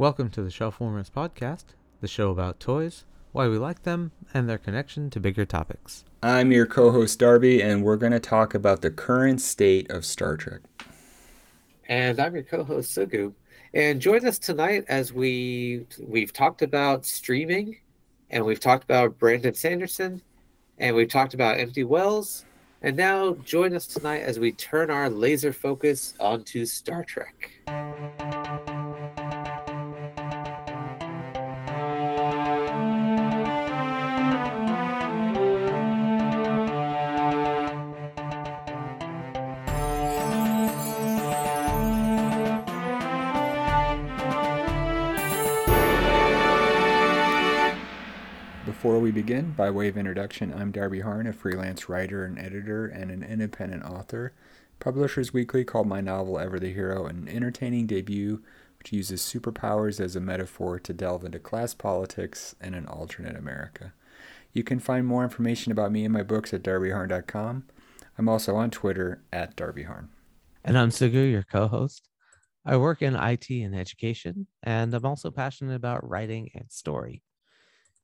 Welcome to the Shelfwarmers Podcast, the show about toys, why we like them, and their connection to bigger topics. I'm your co host, Darby, and we're going to talk about the current state of Star Trek. And I'm your co host, Sugu. And join us tonight as we we've talked about streaming, and we've talked about Brandon Sanderson, and we've talked about empty wells. And now join us tonight as we turn our laser focus onto Star Trek. By way of introduction, I'm Darby Harn, a freelance writer and editor and an independent author. Publishers Weekly called my novel Ever the Hero an entertaining debut which uses superpowers as a metaphor to delve into class politics and an alternate America. You can find more information about me and my books at darbyharn.com. I'm also on Twitter at darbyharn. And I'm Sugu, your co host. I work in IT and education, and I'm also passionate about writing and story.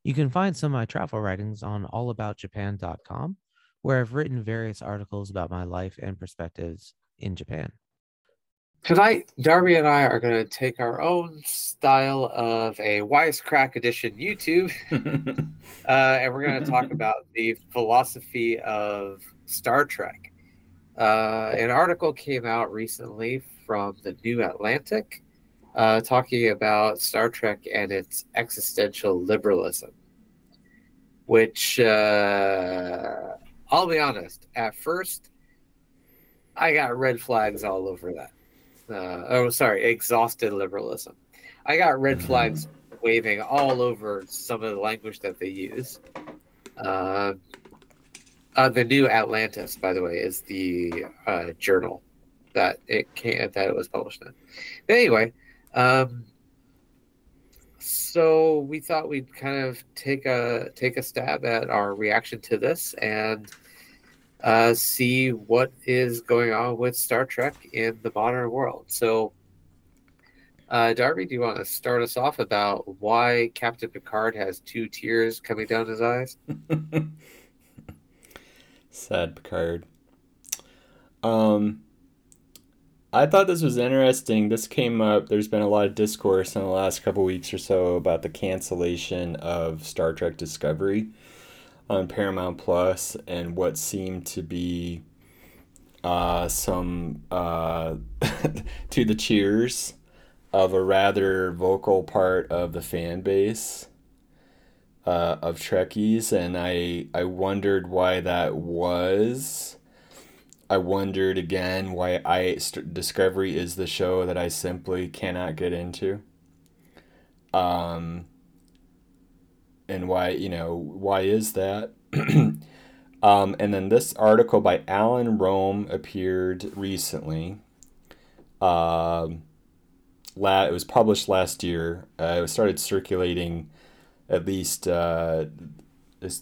You can find some of my travel writings on allaboutjapan.com, where I've written various articles about my life and perspectives in Japan. Tonight, Darby and I are going to take our own style of a Wisecrack edition YouTube, uh, and we're going to talk about the philosophy of Star Trek. Uh, an article came out recently from the New Atlantic uh, talking about Star Trek and its existential liberalism, which uh, I'll be honest, at first, I got red flags all over that. Uh, oh, sorry, exhausted liberalism. I got red Mm-hmm. flags waving all over some of the language that they use. Uh, uh, the New Atlantis, by the way, is the uh, journal that it can that it was published in. But anyway, um, so we thought we'd kind of take a take a stab at our reaction to this and uh, see what is going on with Star Trek in the modern world. So, uh, Darby, do you want to start us off about why Captain Picard has two tears coming down his eyes? Sad Picard. Um, I thought this was interesting. This came up. There's been a lot of discourse in the last couple weeks or so about the cancellation of Star Trek Discovery on Paramount Plus and what seemed to be uh, some uh, to the cheers of a rather vocal part of the fan base uh, of Trekkies, and I I wondered why that was. I wondered again why I St- Discovery is the show that I simply cannot get into. Um, and why you know why is that? um, and then this article by Alan Rome appeared recently. Um, la- it was published last year. Uh, it started circulating at least uh,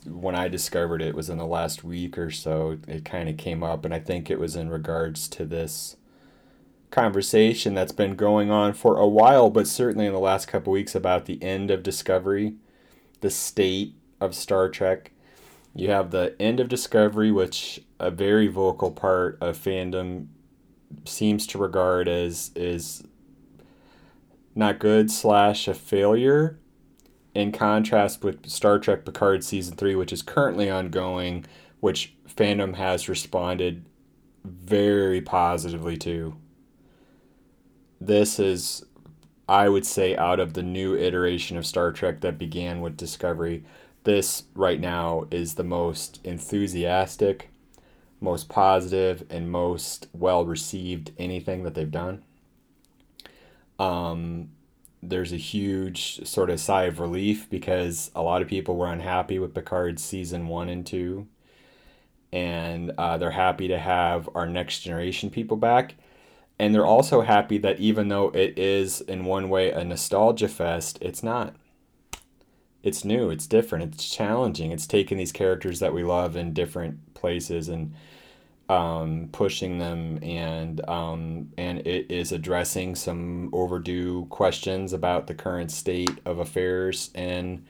when I discovered it was in the last week or so. It kind of came up, and I think it was in regards to this conversation that's been going on for a while, but certainly in the last couple weeks about the end of Discovery, the state of Star Trek. You have the end of Discovery, which a very vocal part of fandom seems to regard as is not good slash a failure in contrast with Star Trek Picard season 3 which is currently ongoing which fandom has responded very positively to. This is I would say out of the new iteration of Star Trek that began with Discovery this right now is the most enthusiastic most positive and most well received anything that they've done. Um there's a huge sort of sigh of relief because a lot of people were unhappy with Picard's season one and two. And uh, they're happy to have our next generation people back. And they're also happy that even though it is, in one way, a nostalgia fest, it's not. It's new, it's different, it's challenging. It's taking these characters that we love in different places and um, pushing them, and um, and it is addressing some overdue questions about the current state of affairs in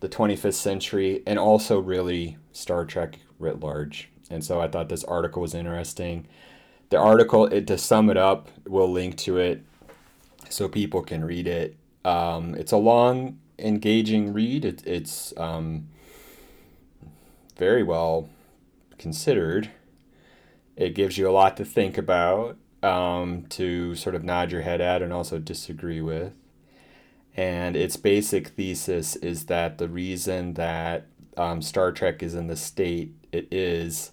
the 25th century, and also really Star Trek writ large. And so I thought this article was interesting. The article, it, to sum it up, we'll link to it so people can read it. Um, it's a long, engaging read. It, it's um, very well considered. It gives you a lot to think about, um, to sort of nod your head at, and also disagree with. And its basic thesis is that the reason that um, Star Trek is in the state it is,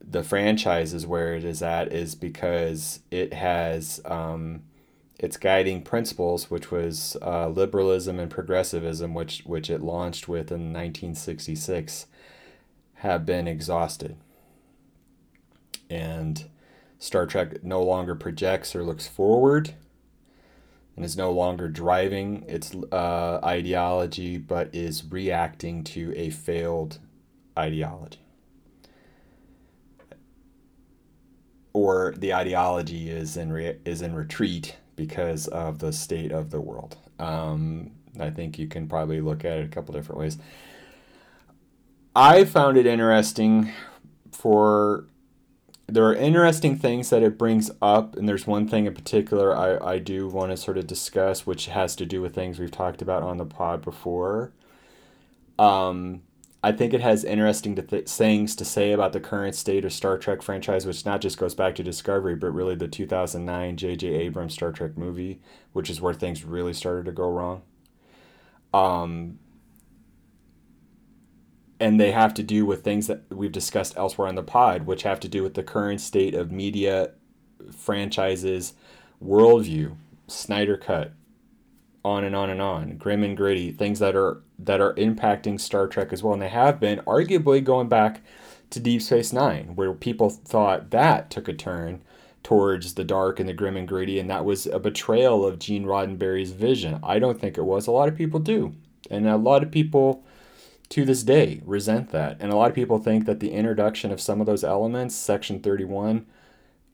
the franchise is where it is at, is because it has um, its guiding principles, which was uh, liberalism and progressivism, which which it launched with in 1966, have been exhausted. And Star Trek no longer projects or looks forward and is no longer driving its uh, ideology, but is reacting to a failed ideology. Or the ideology is in re- is in retreat because of the state of the world. Um, I think you can probably look at it a couple different ways. I found it interesting for there are interesting things that it brings up, and there's one thing in particular I, I do want to sort of discuss, which has to do with things we've talked about on the pod before. Um, I think it has interesting to th- things to say about the current state of Star Trek franchise, which not just goes back to Discovery, but really the 2009 J.J. Abrams Star Trek movie, which is where things really started to go wrong. Um, and they have to do with things that we've discussed elsewhere on the pod, which have to do with the current state of media franchises, worldview, Snyder Cut, on and on and on, grim and gritty, things that are that are impacting Star Trek as well, and they have been arguably going back to Deep Space Nine, where people thought that took a turn towards the dark and the grim and gritty, and that was a betrayal of Gene Roddenberry's vision. I don't think it was. A lot of people do, and a lot of people to this day resent that. And a lot of people think that the introduction of some of those elements, Section 31,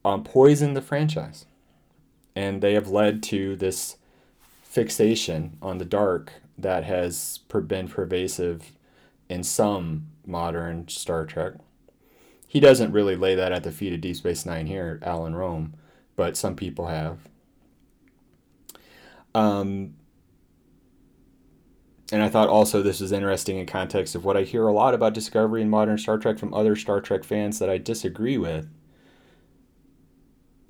um, poisoned the franchise. And they have led to this fixation on the dark that has been pervasive in some modern Star Trek. He doesn't really lay that at the feet of Deep Space Nine here, Alan Rome, but some people have. Um, and I thought also this is interesting in context of what I hear a lot about Discovery and modern Star Trek from other Star Trek fans that I disagree with.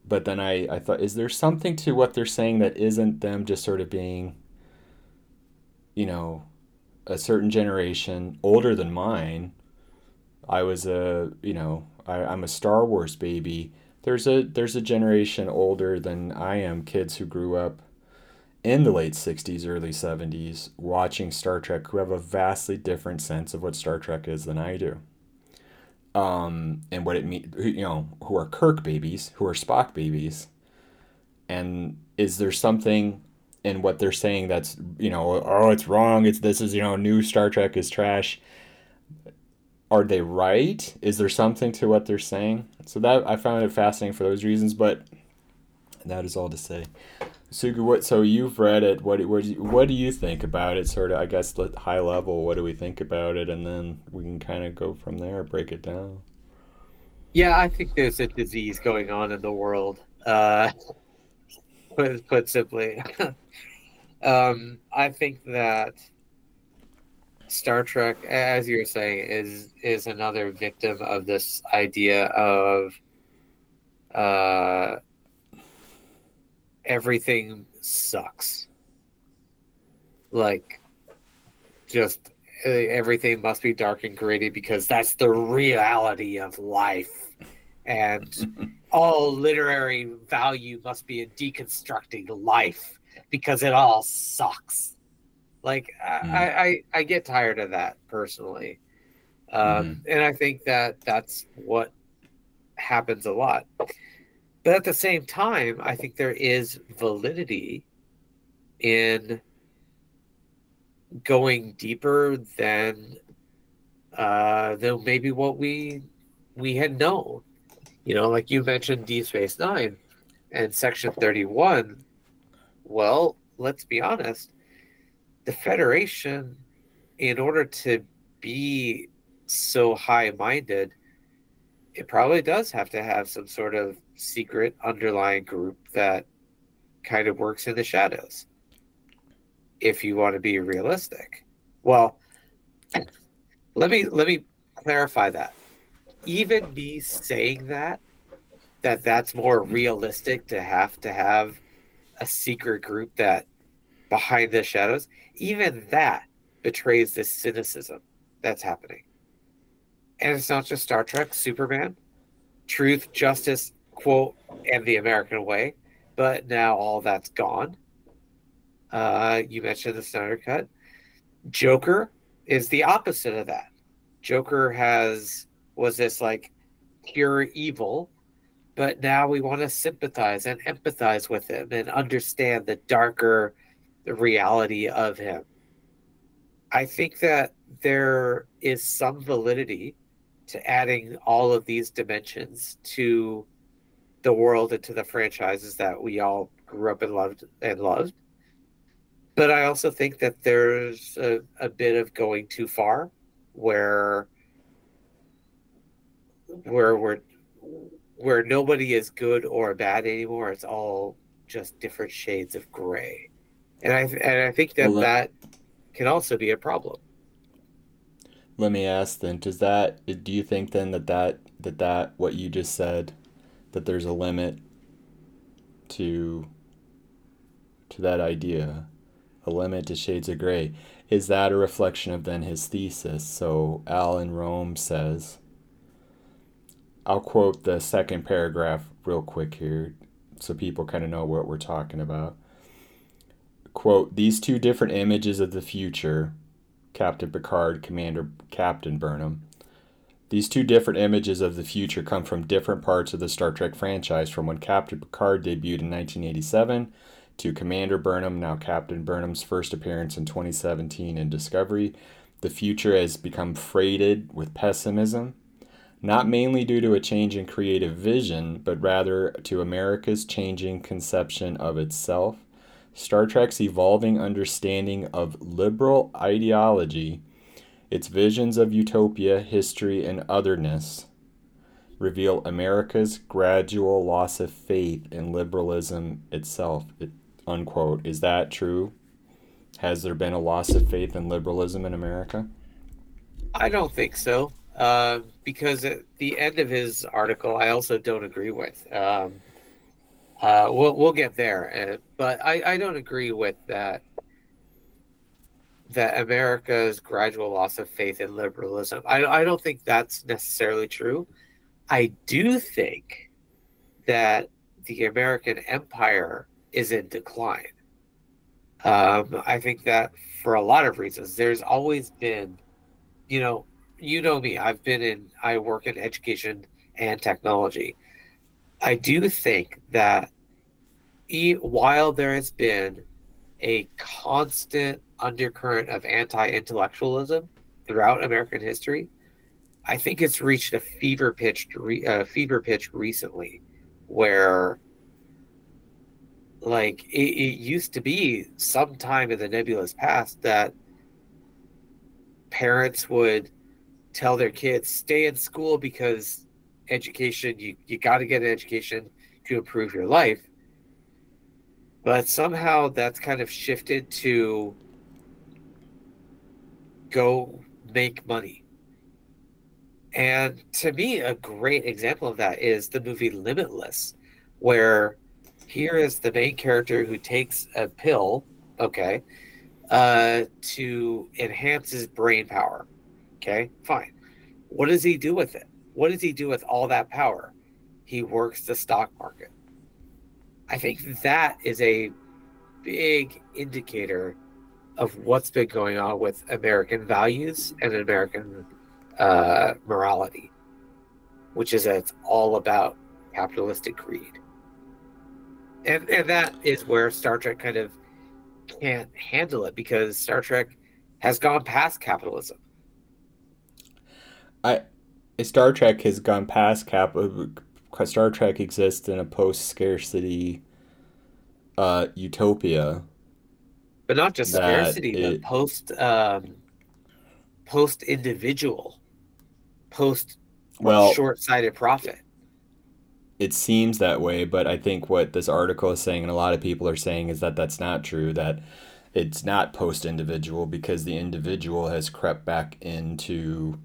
But then I, I thought, is there something to what they're saying that isn't them just sort of being, you know, a certain generation older than mine? I was a, you know, I, I'm a Star Wars baby. There's a there's a generation older than I am, kids who grew up in the late 60s, early 70s watching Star Trek who have a vastly different sense of what Star Trek is than I do. Um, and what it means, you know, who are Kirk babies, who are Spock babies. And is there something in what they're saying that's, you know, oh, it's wrong, it's this is, you know, new Star Trek is trash. Are they right? Is there something to what they're saying? So that I found it fascinating for those reasons, but that is all to say. Sugu, what? So you've read it. What? What do you, what do you think about it? Sort of, I guess, high level. What do we think about it, and then we can kind of go from there, break it down. Yeah, I think there's a disease going on in the world. Uh, put put simply, um, I think that Star Trek, as you're saying, is is another victim of this idea of uh everything sucks. Like, just uh, everything must be dark and gritty because that's the reality of life. And all literary value must be in deconstructing life because it all sucks. Like, mm. I, I, I get tired of that personally. Um, mm. And I think that that's what happens a lot. But at the same time, I think there is validity in going deeper than uh, than maybe what we we had known. You know, like you mentioned Deep Space Nine and Section 31. Well, let's be honest, the Federation, in order to be so high minded, it probably does have to have some sort of secret underlying group that kind of works in the shadows. If you want to be realistic. Well, let me let me clarify that. Even me saying that that that's more realistic to have to have a secret group that behind the shadows, even that betrays this cynicism that's happening. And it's not just Star Trek, Superman, truth, justice, quote, and the American way, but now all that's gone. Uh, you mentioned the Snyder Cut. Joker is the opposite of that. Joker has was this like pure evil, but now we want to sympathize and empathize with him and understand the darker reality of him. I think that there is some validity to adding all of these dimensions to the world into the franchises that we all grew up and loved and loved. But I also think that there's a, a bit of going too far where where we're where nobody is good or bad anymore. It's all just different shades of gray, and I and I think that well, that can also be a problem. Let me ask then: Does that do you think then that that that that what you just said that there's a limit to to that idea, a limit to shades of gray? Is that a reflection of then his thesis? So Al Rome says I'll quote the second paragraph real quick here so people kind of know what we're talking about. Quote, these two different images of the future, Captain Picard, Commander Captain Burnham, these two different images of the future come from different parts of the Star Trek franchise from when Captain Picard debuted in 1987 to Commander Burnham, now Captain Burnham's first appearance in 2017 in Discovery. The future has become freighted with pessimism not mainly due to a change in creative vision, but rather to America's changing conception of itself. Star Trek's evolving understanding of liberal ideology, its visions of utopia, history, and otherness reveal America's gradual loss of faith in liberalism itself. It, unquote. Is that true? Has there been a loss of faith in liberalism in America? I don't think so uh, because at the end of his article, I also don't agree with. Um, uh, we'll we'll get there, uh, but I, I don't agree with that. That America's gradual loss of faith in liberalism. I I don't think that's necessarily true. I do think that the American empire is in decline. Um, I think that for a lot of reasons, there's always been, you know, you know me. I've been in. I work in education and technology. I do think that e- while there has been a constant undercurrent of anti-intellectualism throughout American history, I think it's reached a fever pitch uh, fever pitch recently, where like it, it used to be sometime in the nebulous past that parents would tell their kids stay in school because education you, you got to get an education to improve your life. But somehow that's kind of shifted to go make money and to me a great example of that is the movie limitless where here is the main character who takes a pill okay uh, to enhance his brain power Okay, fine. What does he do with it? What does he do with all that power? He works the stock market. I think that is a big indicator of what's been going on with American values and American uh, morality, which is that it's all about capitalistic greed. And, and that is where Star Trek kind of can't handle it because Star Trek has gone past capitalism. I Star Trek has gone past cap. Uh, Star Trek exists in a post scarcity uh, utopia. But not just scarcity, it, but post um, post individual, post well short sighted profit. It seems that way, but I think what this article is saying, and a lot of people are saying, is that that's not true. That it's not post individual because the individual has crept back into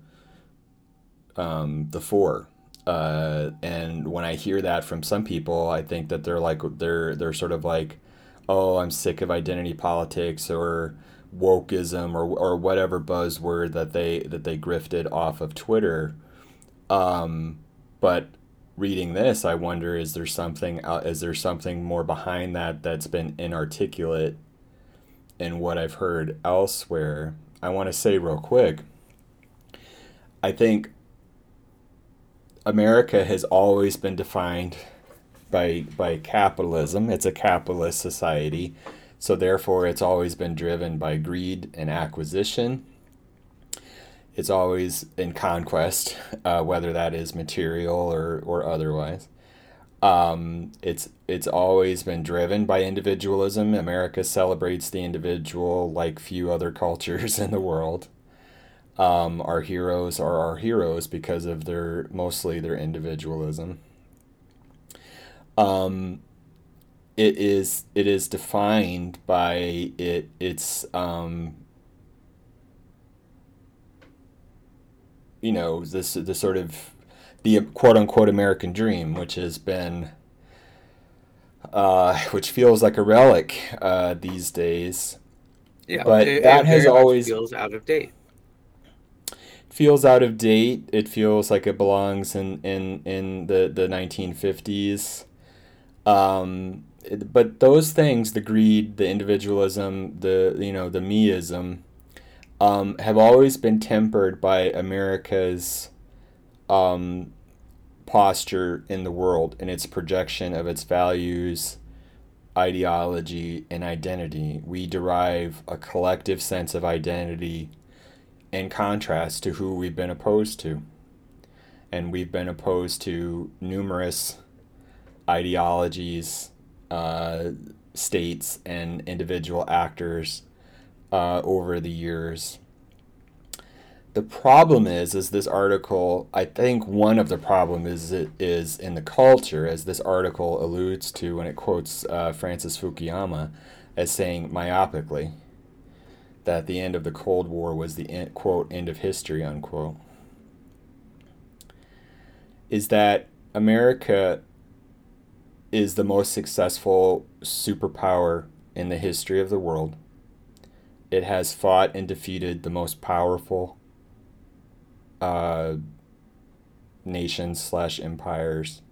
um, the fore. Uh, and when I hear that from some people, I think that they're like they're they're sort of like, oh, I'm sick of identity politics or wokeism or or whatever buzzword that they that they grifted off of Twitter. Um, but reading this, I wonder is there something uh, is there something more behind that that's been inarticulate in what I've heard elsewhere? I want to say real quick. I think America has always been defined by by capitalism. It's a capitalist society, so therefore it's always been driven by greed and acquisition. It's always in conquest, uh, whether that is material or or otherwise. Um, it's it's always been driven by individualism. America celebrates the individual like few other cultures in the world um, our heroes are our heroes because of their mostly their individualism. Um, it is it is defined by it its um, you know this the sort of the quote unquote American dream, which has been uh, which feels like a relic uh, these days. Yeah, but it, that it has always feels out of date feels out of date. It feels like it belongs in in in the the 1950s. Um, but those things, the greed, the individualism, the you know the meism, um, have always been tempered by America's um, posture in the world and its projection of its values, ideology, and identity. We derive a collective sense of identity in contrast to who we've been opposed to. And we've been opposed to numerous ideologies, uh, states, and individual actors uh, over the years. The problem is, is this article. I think one of the problem is it is in the culture, as this article alludes to when it quotes uh, Francis Fukuyama as saying myopically that the end of the Cold War was the end, quote end of history unquote is that America is the most successful superpower in the history of the world. It has fought and defeated the most powerful uh, nations slash empires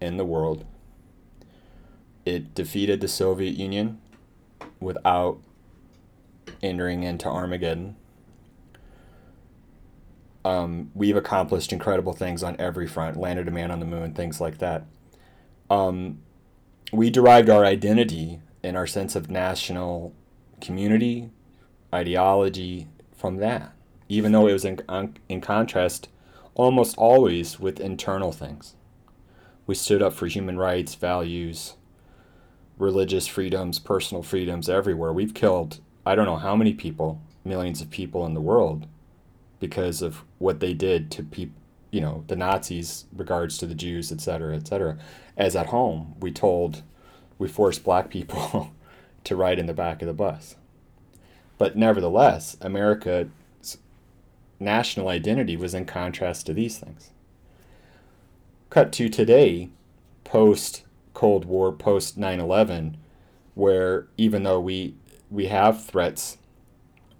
in the world. It defeated the Soviet Union without entering into Armageddon. Um, we've accomplished incredible things on every front, landed a man on the moon, things like that. Um, we derived our identity and our sense of national community, ideology from that, even though it was in, in contrast almost always with internal things. We stood up for human rights, values, religious freedoms, personal freedoms everywhere. We've killed I don't know how many people, millions of people in the world, because of what they did to people, you know, the Nazis, regards to the Jews, et cetera, et cetera. As at home, we told, we forced black people to ride in the back of the bus. But nevertheless, America's national identity was in contrast to these things. Cut to today, post Cold War, post 9 11, where even though we we have threats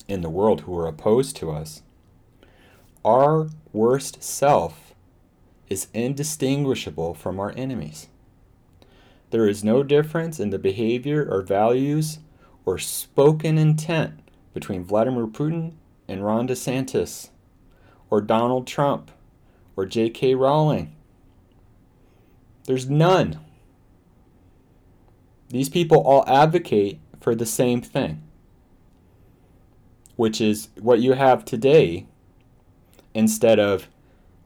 in the world who are opposed to us, our worst self is indistinguishable from our enemies. There is no difference in the behavior or values or spoken intent between Vladimir Putin and Ron DeSantis, or Donald Trump, or J.K. Rowling. There's none. These people all advocate for the same thing, which is what you have today instead of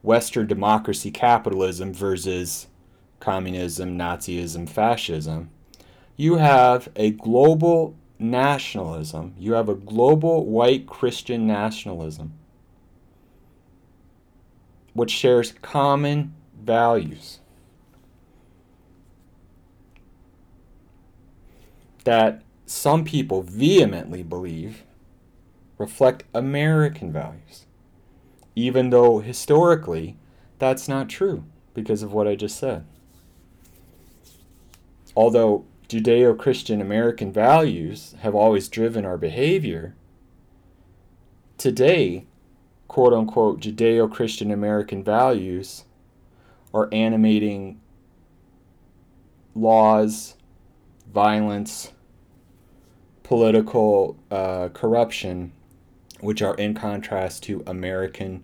Western democracy capitalism versus communism, Nazism, fascism. You have a global nationalism. You have a global white Christian nationalism which shares common values. That some people vehemently believe reflect American values, even though historically that's not true because of what I just said. Although Judeo Christian American values have always driven our behavior, today, quote unquote, Judeo Christian American values are animating laws, violence, political uh, corruption, which are in contrast to American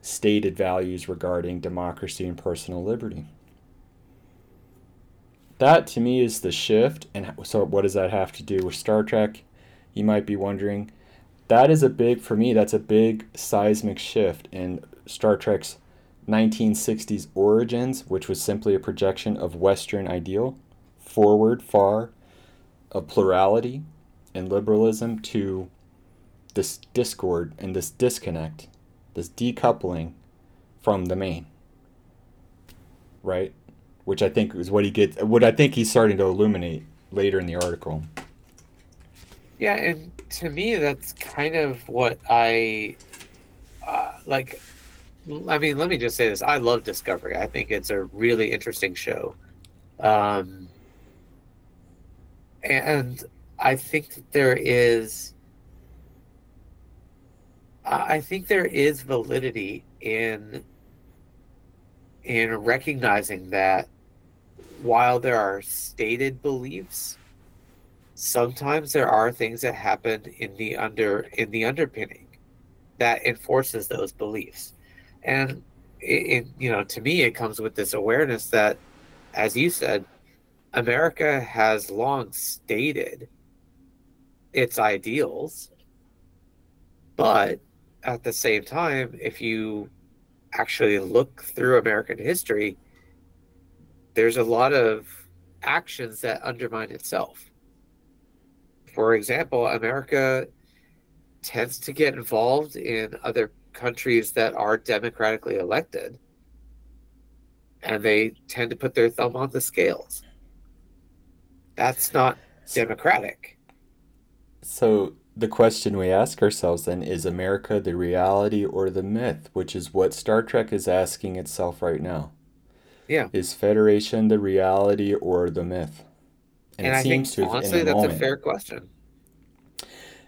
stated values regarding democracy and personal liberty. That to me is the shift. And so, what does that have to do with Star Trek? You might be wondering. That is a big, for me, that's a big seismic shift in Star Trek's 1960s origins, which was simply a projection of Western ideal, forward, far, of plurality and liberalism to this discord and this disconnect, this decoupling from the main. Right? Which I think is what he gets, what I think he's starting to illuminate later in the article. Yeah, and to me, that's kind of what I uh, like. I mean, let me just say this: I love Discovery. I think it's a really interesting show. Um, and I think there is I think there is validity in in recognizing that while there are stated beliefs, sometimes there are things that happen in the under in the underpinning that enforces those beliefs. And it, it you know, to me it comes with this awareness that as you said, America has long stated its ideals, but at the same time, if you actually look through American history, there's a lot of actions that undermine itself. For example, America tends to get involved in other countries that are democratically elected, and they tend to put their thumb on the scales. That's not democratic. So the question we ask ourselves then is America the reality or the myth, which is what Star Trek is asking itself right now. Yeah. Is Federation the reality or the myth? And, and I think honestly that's moment. a fair question.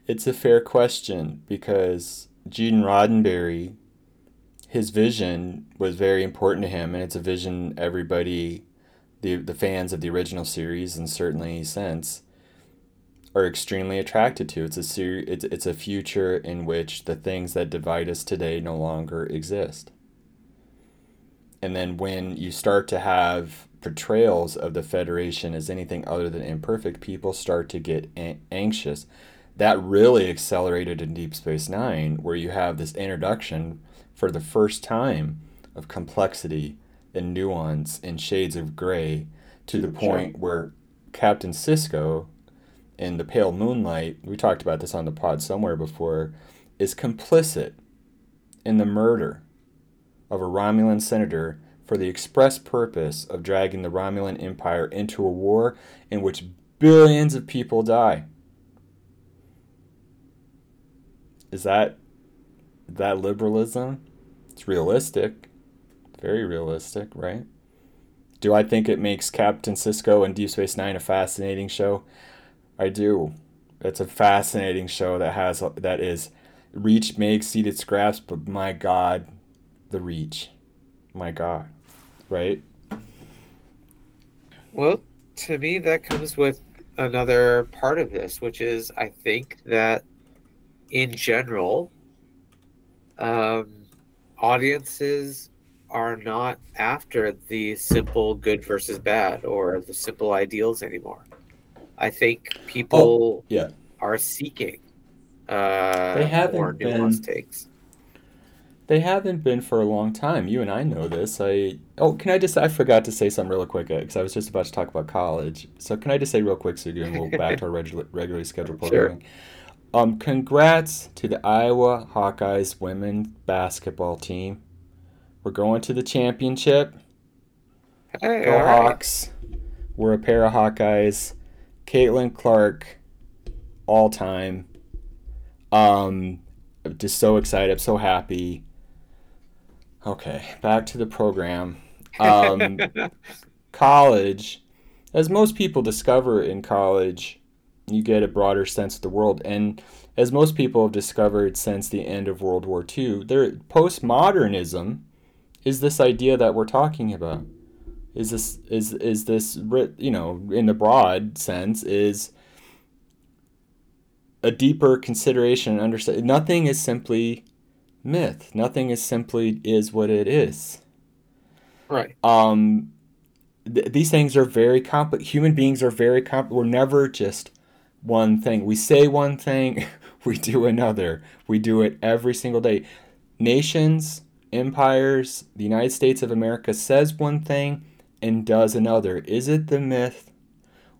It's a fair question because Gene Roddenberry, his vision was very important to him, and it's a vision everybody the the fans of the original series and certainly since are extremely attracted to. It's a ser- it's, it's a future in which the things that divide us today no longer exist. And then when you start to have portrayals of the Federation as anything other than imperfect, people start to get anxious. That really accelerated in Deep Space Nine, where you have this introduction for the first time of complexity and nuance and shades of gray to the point where Captain Sisko in the pale moonlight, we talked about this on the pod somewhere before, is complicit in the murder of a Romulan senator for the express purpose of dragging the Romulan Empire into a war in which billions of people die. Is that that liberalism? It's realistic. Very realistic, right? Do I think it makes Captain Sisko and Deep Space Nine a fascinating show? I do. It's a fascinating show that has that is reach may exceed its grasp, but my God, the reach, my God, right? Well, to me, that comes with another part of this, which is I think that in general, um, audiences are not after the simple good versus bad or the simple ideals anymore. I think people oh, yeah. are seeking uh, they haven't more nuanced been, takes. They haven't been for a long time. You and I know this. I oh, can I just? I forgot to say something real quick because I was just about to talk about college. So can I just say real quick, so and we'll go back to our regular, regularly scheduled programming. Sure. Um, congrats to the Iowa Hawkeyes women basketball team. We're going to the championship. Hey, Go Hawks. Right. We're a pair of Hawkeyes. Caitlin Clark, all time. Um, just so excited. I'm so happy. Okay, back to the program. Um, college, as most people discover in college, you get a broader sense of the world. And as most people have discovered since the end of World War II, there postmodernism is this idea that we're talking about. Is this is is this you know in the broad sense is a deeper consideration and understand nothing is simply myth. Nothing is simply is what it is. Right. Um th- these things are very complex. Human beings are very complex. We're never just one thing. We say one thing, we do another. We do it every single day. Nations, empires, the United States of America says one thing and does another. Is it the myth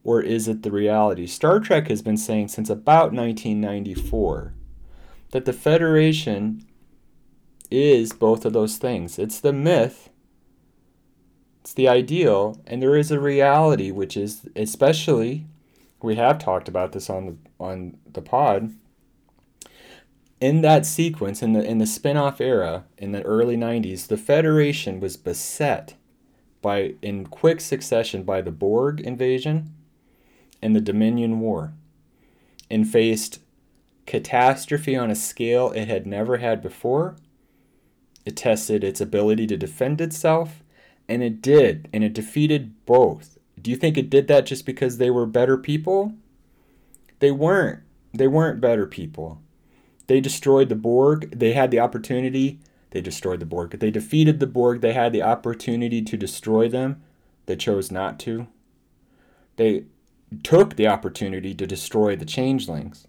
or is it the reality? Star Trek has been saying since about 1994 that the Federation is both of those things. It's the myth, it's the ideal, and there is a reality, which is especially we have talked about this on the on the pod. In that sequence, in the in the spin-off era, in the early '90s, the Federation was beset by in quick succession by the Borg invasion and the Dominion War, and faced catastrophe on a scale it had never had before. It tested its ability to defend itself, and it did, and it defeated both do you think it did that just because they were better people? They weren't. They weren't better people. They destroyed the Borg. They had the opportunity. They destroyed the Borg. They defeated the Borg. They had the opportunity to destroy them. They chose not to. They took the opportunity to destroy the changelings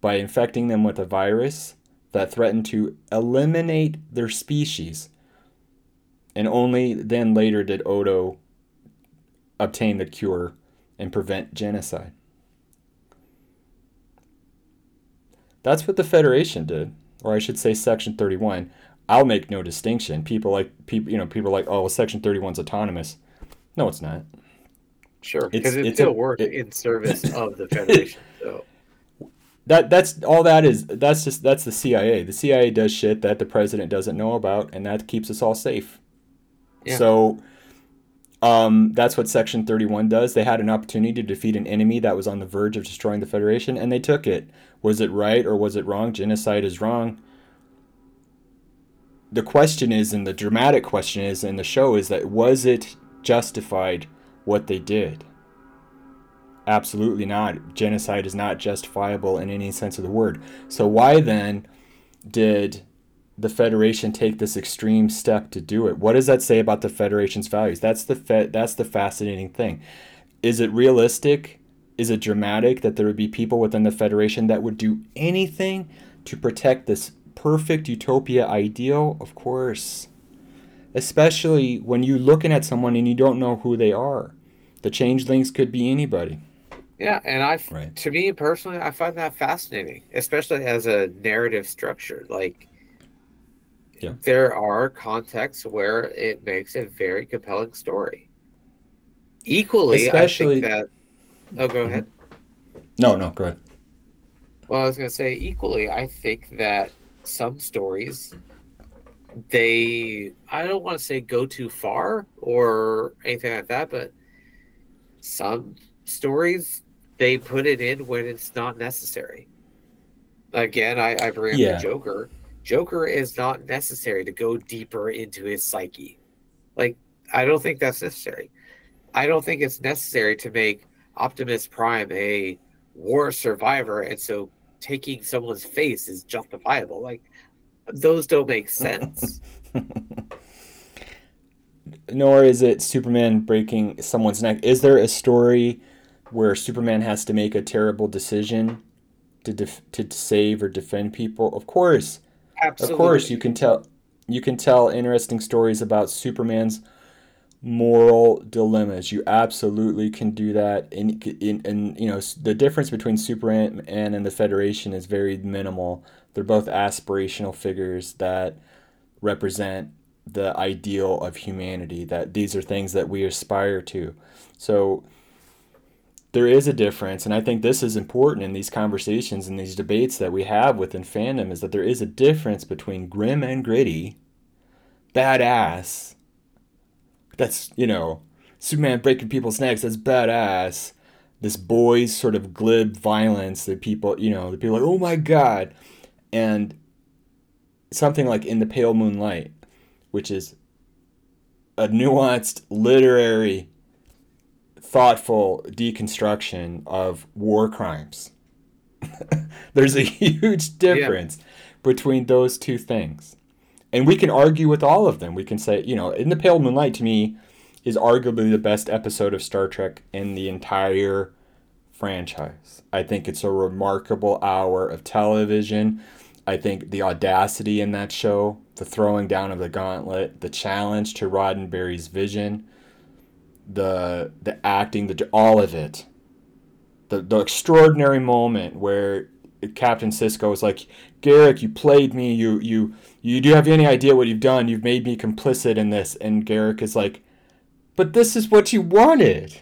by infecting them with a virus that threatened to eliminate their species. And only then later did Odo obtain the cure and prevent genocide. That's what the Federation did, or I should say Section 31. I'll make no distinction. People like people, you know, people are like, oh, well, Section 31 is autonomous. No, it's not. Sure, because it still worked it, in service of the Federation. So that that's all that is. That's just that's the CIA. The CIA does shit that the president doesn't know about, and that keeps us all safe. Yeah. So um, that's what Section 31 does. They had an opportunity to defeat an enemy that was on the verge of destroying the Federation, and they took it. Was it right or was it wrong? Genocide is wrong. The question is, and the dramatic question is in the show, is that was it justified what they did? Absolutely not. Genocide is not justifiable in any sense of the word. So, why then did the Federation take this extreme step to do it? What does that say about the Federation's values? That's the fe- that's the fascinating thing. Is it realistic? Is it dramatic that there would be people within the Federation that would do anything to protect this perfect utopia ideal? Of course. Especially when you're looking at someone and you don't know who they are. The changelings could be anybody. Yeah, and I, right. to me personally, I find that fascinating, especially as a narrative structure. Like, yeah. there are contexts where it makes a very compelling story. Equally, Especially, I think that. Oh, go mm-hmm. ahead. No, no, go ahead. Well, I was going to say, equally, I think that some stories, they, I don't want to say go too far or anything like that, but some stories, they put it in when it's not necessary. Again, I, I bring up yeah. the Joker Joker is not necessary to go deeper into his psyche. Like, I don't think that's necessary. I don't think it's necessary to make Optimus Prime a war survivor, and so taking someone's face is justifiable. Like, those don't make sense. Nor is it Superman breaking someone's neck. Is there a story where Superman has to make a terrible decision to def- to save or defend people? Of course. Absolutely. Of course, you can tell. You can tell interesting stories about Superman's moral dilemmas. You absolutely can do that. And, in, and you know, the difference between Superman and the Federation is very minimal. They're both aspirational figures that represent the ideal of humanity, that these are things that we aspire to. So there is a difference, and I think this is important in these conversations and these debates that we have within fandom is that there is a difference between grim and gritty, badass. That's, you know, Superman breaking people's necks, that's badass. This boys sort of glib violence that people, you know, that people are like, oh my god. And something like In the Pale Moonlight, which is a nuanced literary thoughtful deconstruction of war crimes. There's a huge difference yeah. between those two things. And we can argue with all of them. We can say, you know, In the Pale Moonlight to me is arguably the best episode of Star Trek in the entire franchise. I think it's a remarkable hour of television. I think the audacity in that show, the throwing down of the gauntlet, the challenge to Roddenberry's vision, the the acting, the all of it. The the extraordinary moment where Captain Sisko is like, "Garak, you played me. You you you do have any idea what you've done? You've made me complicit in this. And Garak is like, but this is what you wanted.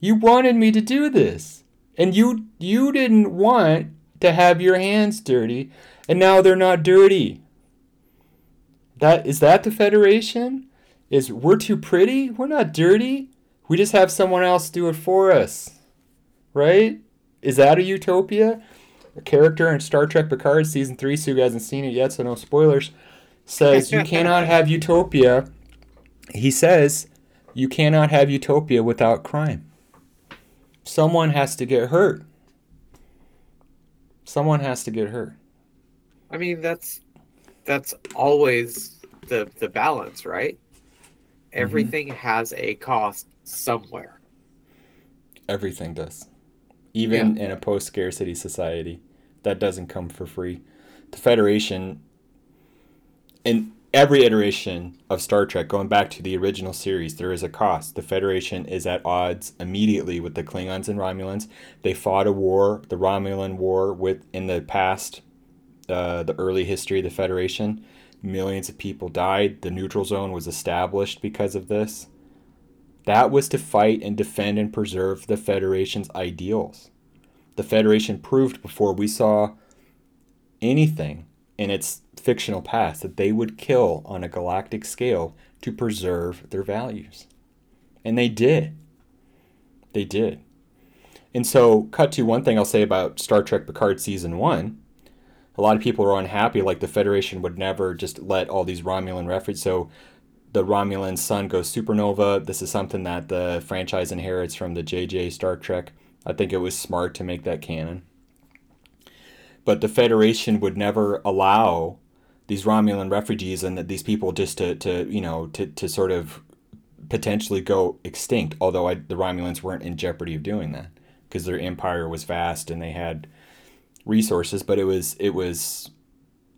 You wanted me to do this, and you you didn't want to have your hands dirty, and now they're not dirty. That is that the Federation? is we're too pretty, we're not dirty. We just have someone else do it for us. Right? Is that a utopia? A character in Star Trek Picard season 3, so you guys haven't seen it yet, so no spoilers, says you cannot have utopia. He says you cannot have utopia without crime. Someone has to get hurt. Someone has to get hurt. I mean, that's that's always the the balance, right? Mm-hmm. everything mm-hmm. has a cost somewhere. Everything does. Even yeah. in a post scarcity society, that doesn't come for free. The Federation, in every iteration of Star Trek, going back to the original series, there is a cost. The Federation is at odds immediately with the Klingons and Romulans. They fought a war, the Romulan War, with in the past, uh, the early history of the Federation Millions of people died. The neutral zone was established because of this. That was to fight and defend and preserve the Federation's ideals. The Federation proved before we saw anything in its fictional past that they would kill on a galactic scale to preserve their values. And they did. They did. And so, cut to one thing I'll say about Star Trek Picard Season 1 a lot of people were unhappy. Like the Federation would never just let all these Romulan refugees. So the Romulan sun goes supernova. This is something that the franchise inherits from the JJ Star Trek. I think it was smart to make that canon. But the Federation would never allow these Romulan refugees and these people just to, to you know to, to sort of potentially go extinct. Although I, the Romulans weren't in jeopardy of doing that because their empire was vast and they had resources, but it was it was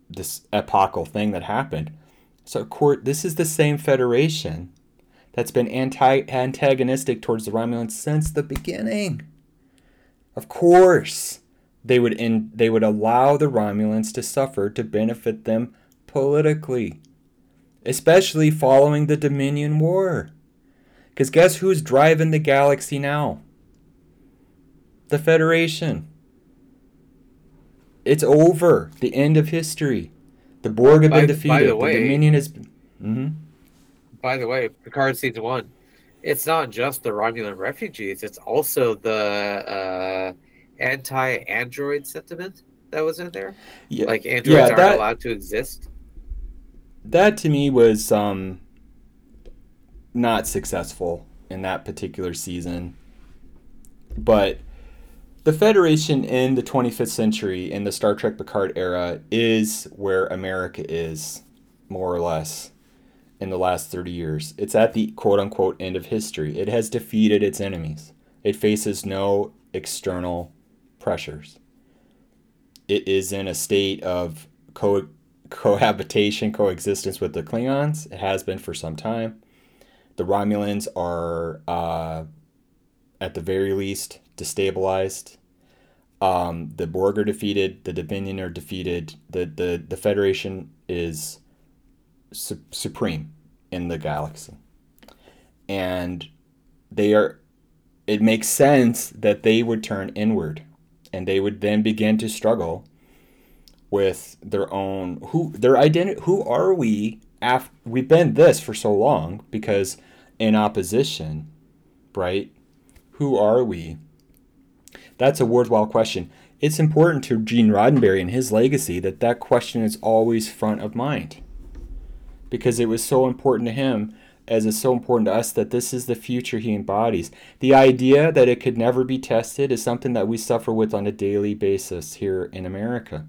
this epochal thing that happened. So court this is the same federation that's been anti antagonistic towards the Romulans since the beginning. Of course, they would in, they would allow the Romulans to suffer to benefit them politically, especially following the Dominion War. Because guess who's driving the galaxy now? The Federation. It's over. The end of history. The Borg have by, been defeated. By the, way, the Dominion has been. Mm-hmm. By the way, Picard season one, it's not just the Romulan refugees. It's also the uh, anti-android sentiment that was in there. Yeah, like androids yeah, that, aren't allowed to exist. That to me was um, not successful in that particular season, but the Federation in the 25th century, in the Star Trek Picard era, is where America is, more or less, in the last 30 years. It's at the quote unquote end of history. It has defeated its enemies, it faces no external pressures. It is in a state of co- cohabitation, coexistence with the Klingons. It has been for some time. The Romulans are, uh, at the very least, destabilized. Um, the Borg are defeated. The Dominion are defeated. The the, the Federation is su- supreme in the galaxy, and they are. It makes sense that they would turn inward, and they would then begin to struggle with their own who their identity. Who are we? After we've been this for so long because in opposition, right? Who are we? That's a worthwhile question. It's important to Gene Roddenberry and his legacy that that question is always front of mind because it was so important to him as it's so important to us that this is the future he embodies. The idea that it could never be tested is something that we suffer with on a daily basis here in America.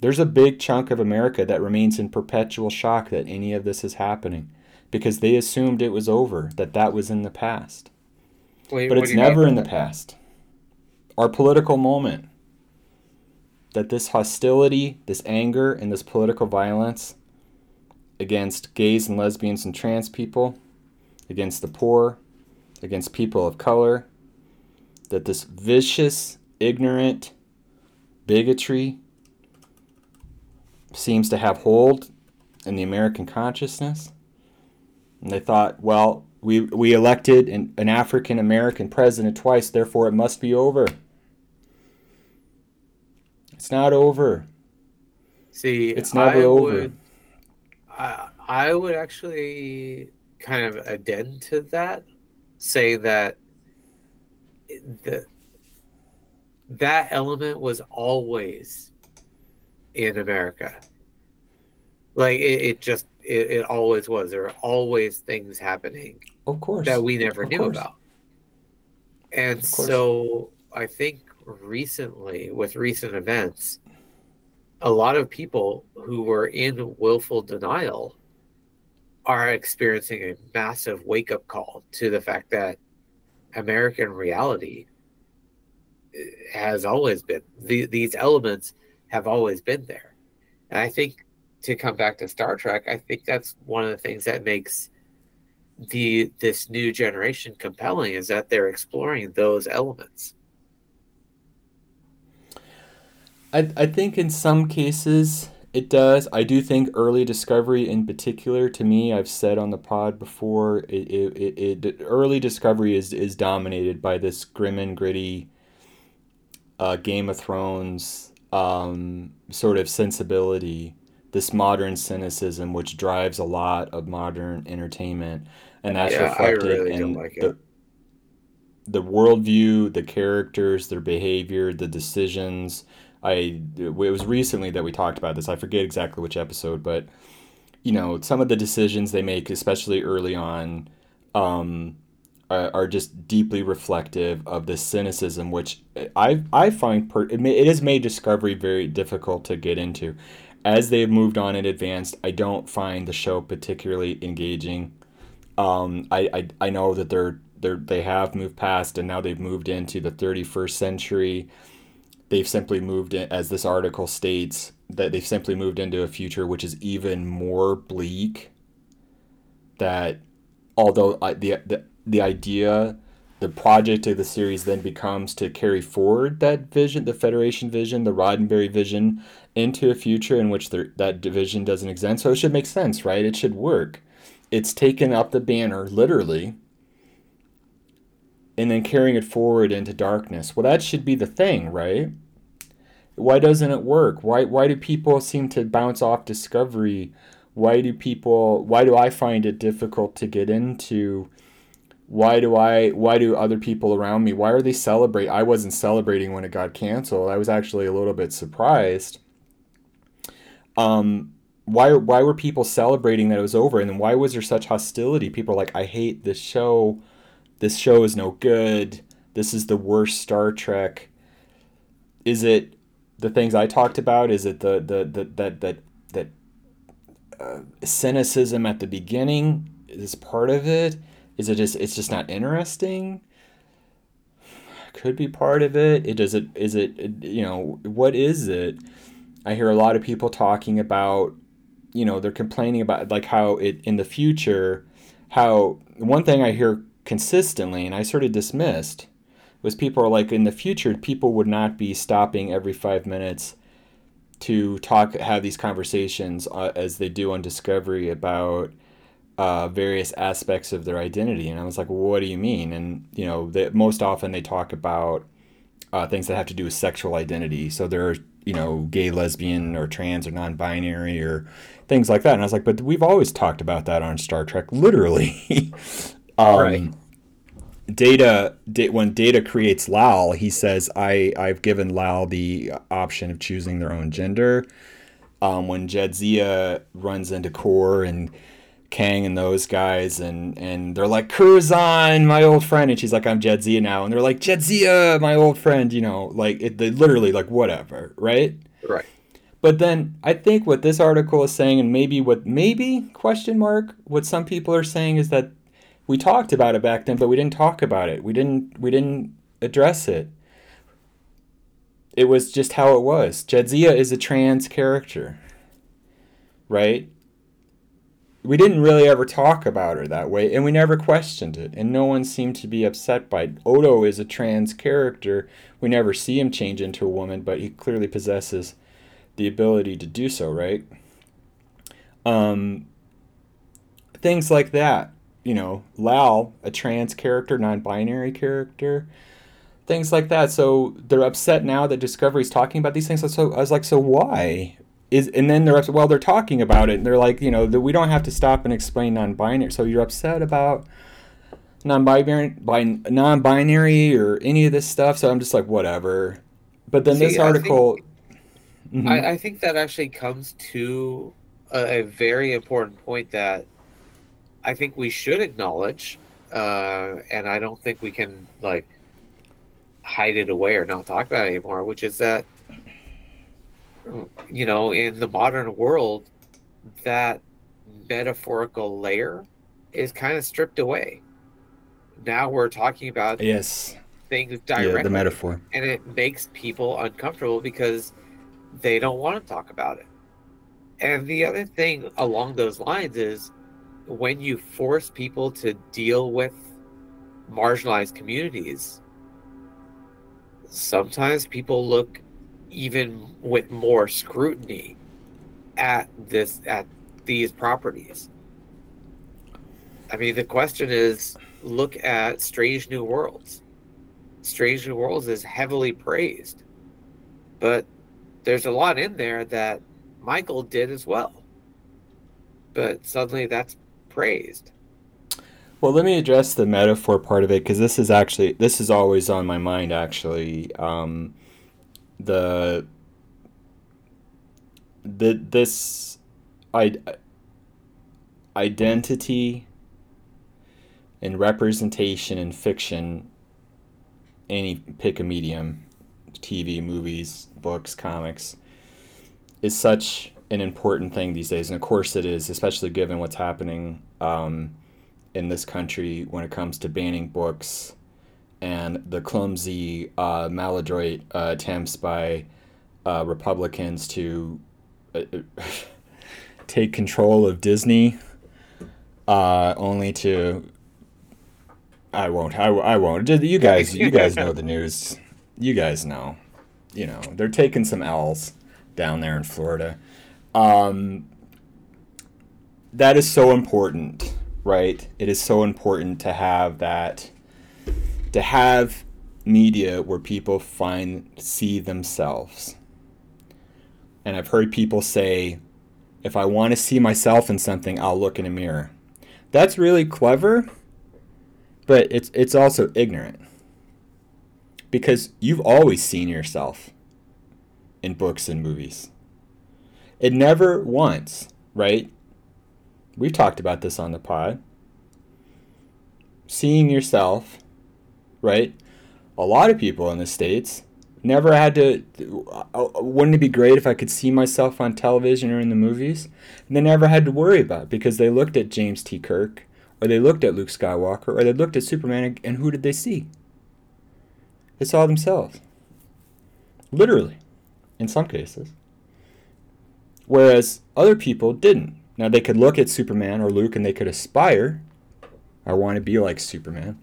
There's a big chunk of America that remains in perpetual shock that any of this is happening because they assumed it was over, that that was in the past. Wait, but it's never in the past. Our political moment. That this hostility, this anger, and this political violence against gays and lesbians and trans people, against the poor, against people of color, that this vicious, ignorant bigotry seems to have hold in the American consciousness. And they thought, well, we, we elected an, an African American president twice, therefore it must be over. It's not over. See, it's never I over. Would, I, I would actually kind of addend to that, say that the that element was always in America. Like it, it just it, it, always was. There are always things happening, of course, that we never of knew course. about. And so I think recently, with recent events, a lot of people who were in willful denial are experiencing a massive wake up call to the fact that American reality has always been the, these elements have always been there. And I think to come back to Star Trek, I think that's one of the things that makes the this new generation compelling is that they're exploring those elements. I I think in some cases it does. I do think early discovery in particular to me, I've said on the pod before, it, it, it, it early discovery is is dominated by this grim and gritty uh, Game of Thrones um, sort of sensibility this modern cynicism which drives a lot of modern entertainment and that's yeah, reflected really in like the, the worldview the characters their behavior the decisions i it was recently that we talked about this i forget exactly which episode but you know some of the decisions they make especially early on um, are, are just deeply reflective of the cynicism which i i find per, it, may, it has made discovery very difficult to get into as they've moved on and advanced, I don't find the show particularly engaging. Um, I, I I know that they're they're they have moved past and now they've moved into the 31st century. They've simply moved in, as this article states, that they've simply moved into a future which is even more bleak. That although the, the the idea the project of the series then becomes to carry forward that vision, the Federation vision, the Roddenberry vision, into a future in which that division doesn't exist. So it should make sense, right? It should work. It's taken up the banner, literally, and then carrying it forward into darkness. Well, that should be the thing, right? Why doesn't it work? Why, why do people seem to bounce off Discovery? Why do people, why do I find it difficult to get into? why do I why do other people around me why are they celebrate I wasn't celebrating when it got canceled. I was actually a little bit surprised. Um why why were people celebrating that it was over and then why was there such hostility? People like I hate this show. This show is no good. This is the worst Star Trek. Is it the things I talked about? Is it the the, the that that that uh, cynicism at the beginning is part of it? Is it just it's just not interesting? Could be part of it. It does it is it you know what is it? I hear a lot of people talking about, you know, they're complaining about like how it in the future, how one thing I hear consistently and I sort of dismissed was people are like in the future people would not be stopping every five minutes to talk have these conversations uh, as they do on discovery about uh, various aspects of their identity. And i was like well, what do you mean? And you know most often they talk about uh, things that have to do with sexual identity. So they're you know gay lesbian or trans or non-binary or things like that. And i was like but we've always talked about that on star trek literally. Um, right Data, when Data creates Lal, he says, I, I've given Lal the option of choosing their own gender. Um, when Jadzia runs into Kor and Kang and those guys, and, and they're like, Curzon, my old friend. And she's like, I'm Jadzia now. And they're like, Jadzia my old friend, you know, like, it, they literally, like, whatever, right? Right. But then I think what this article is saying, and maybe what, maybe, question mark, what some people are saying is that we talked about it back then, but we didn't talk about it. We didn't we didn't address it. It was just how it was. Jadzia is a trans character. Right? We didn't really ever talk about her that way, and we never questioned it, and no one seemed to be upset by it. Odo is a trans character. We never see him change into a woman, but he clearly possesses the ability to do so, right? Um, things like that you know, Lal, a trans character, non binary character, things like that. So they're upset now that Discovery's talking about these things. So I was like, so why? Is, and then they're upset, well, they're talking about it, and they're like, you know, that we don't have to stop and explain non binary. So you're upset about non-binary non-binary or any of this stuff so i'm just like whatever but then See, this article I think, mm-hmm. I, I think that actually comes to a, a, very important point that I think we should acknowledge, uh, and I don't think we can like hide it away or not talk about it anymore, which is that you know, in the modern world, that metaphorical layer is kind of stripped away. Now we're talking about yes things directly, yeah, the metaphor, and it makes people uncomfortable because they don't want to talk about it. And the other thing along those lines is when you force people to deal with marginalized communities, sometimes people look even with more scrutiny at this at these properties. I mean, the question is look at Strange New Worlds. Strange New Worlds is heavily praised, but there's a lot in there that Michael did as well. But suddenly that's praised. Well, let me address the metaphor part of it because this is actually this is always on my mind. Actually, um, the the this I, identity and representation in fiction, any pick a medium, TV, movies, books, comics, is such an important thing these days, and of course it is, especially given what's happening um, in this country when it comes to banning books and the clumsy, uh, maladroit uh, attempts by uh, Republicans to uh, take control of Disney, uh, only to. I won't. I, I won't. You guys, you guys know the news. You guys know. You know they're taking some L's down there in Florida. Um, that is so important, right? It is so important to have that, to have media where people find, see themselves. And I've heard people say, if I want to see myself in something, I'll look in a mirror. That's really clever, but it's it's also ignorant. Because you've always seen yourself in books and movies. It never once, right? We've talked about this on the pod. Seeing yourself, right? A lot of people in the States never had to. Uh, wouldn't it be great if I could see myself on television or in the movies? And they never had to worry about because they looked at James T. Kirk, or they looked at Luke Skywalker, or they looked at Superman, and who did they see? They saw themselves. Literally, in some cases. Whereas other people didn't. Now they could look at Superman or Luke and they could aspire. I want to be like Superman.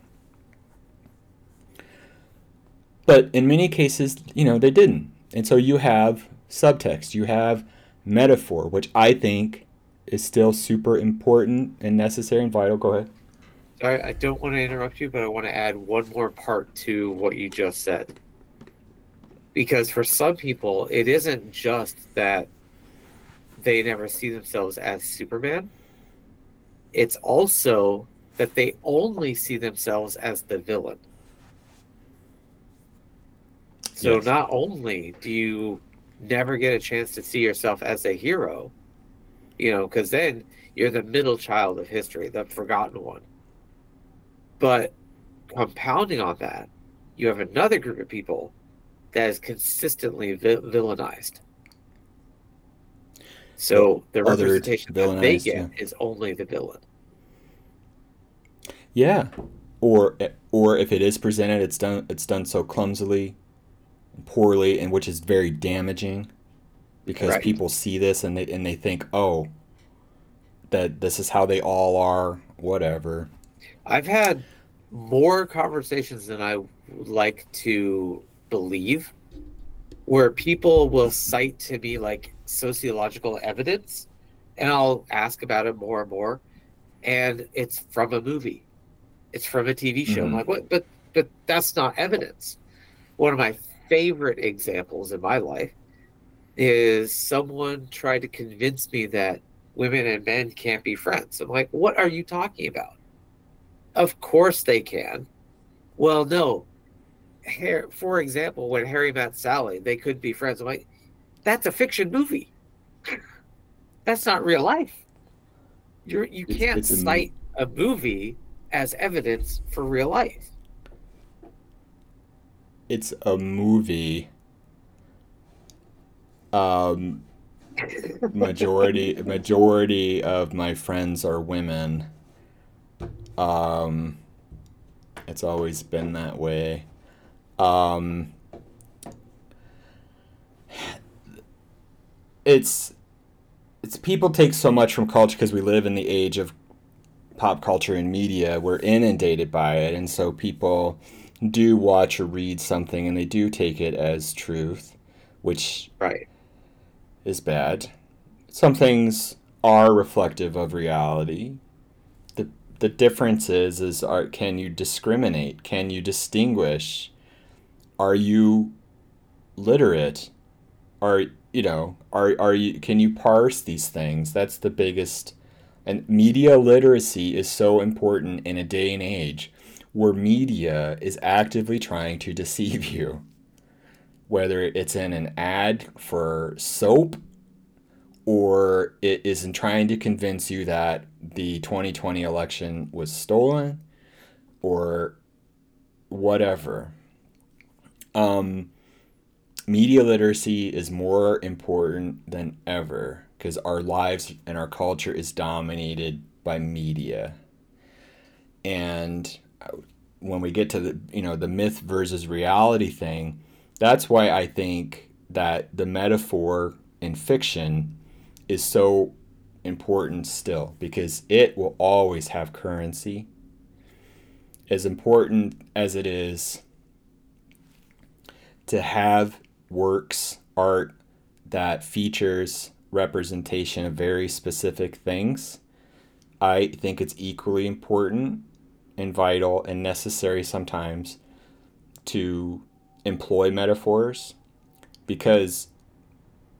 But in many cases, you know, they didn't. And so you have subtext, you have metaphor, which I think is still super important and necessary and vital. Go ahead. Sorry, I don't want to interrupt you, but I want to add one more part to what you just said. Because for some people, it isn't just that they never see themselves as Superman, it's also that they only see themselves as the villain. So yes. not only do you never get a chance to see yourself as a hero, you know, because then you're the middle child of history, the forgotten one. But compounding on that, you have another group of people that is consistently vi- villainized. So the representation that they get yeah. is only the villain. Yeah, or or if it is presented, it's done it's done so clumsily, and poorly, and which is very damaging, because right. people see this and they and they think, oh, that this is how they all are, whatever. I've had more conversations than I would like to believe, where people will cite to me like sociological evidence and I'll ask about it more and more. And it's from a movie. It's from a TV show. Mm-hmm. I'm like, what but but that's not evidence. One of my favorite examples in my life is someone tried to convince me that women and men can't be friends. I'm like, what are you talking about? Of course they can. Well, no. For example, when Harry met Sally, they could be friends. I'm like, that's a fiction movie. That's not real life. You're you can't it's, it's cite a, a movie as evidence for real life. It's a movie. Um majority majority of my friends are women. Um it's always been that way. Um it's it's people take so much from culture because we live in the age of pop culture and media. We're inundated by it, and so people do watch or read something and they do take it as truth, which right is bad. Some things are reflective of reality. the The difference is is are can you discriminate? Can you distinguish? Are you literate? Are you know, are are you can you parse these things? That's the biggest and media literacy is so important in a day and age where media is actively trying to deceive you. Whether it's in an ad for soap or it is in trying to convince you that the 2020 election was stolen or whatever. Um, media literacy is more important than ever because our lives and our culture is dominated by media. And uh, when we get to the you know the myth versus reality thing, that's why I think that the metaphor in fiction is so important still because it will always have currency. As important as it is to have works, art that features representation of very specific things, I think it's equally important and vital and necessary sometimes to employ metaphors because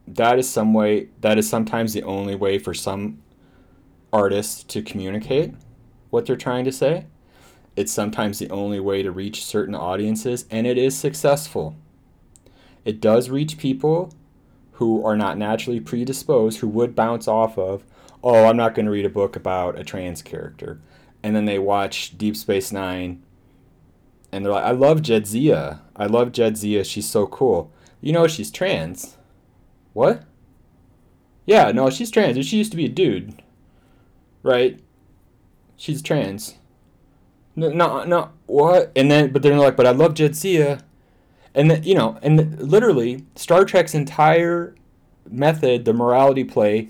that is some way that is sometimes the only way for some artists to communicate what they're trying to say. It's sometimes the only way to reach certain audiences and it is successful. It does reach people who are not naturally predisposed, who would bounce off of, oh, I'm not going to read a book about a trans character. And then they watch Deep Space Nine and they're like, I love Jadzia. I love Jadzia. She's so cool. You know, she's trans. What? Yeah, no, she's trans. She used to be a dude. Right? She's trans. No, no, no, what? And then, but they're like, but I love Jadzia and that you know and literally star trek's entire method, the morality play,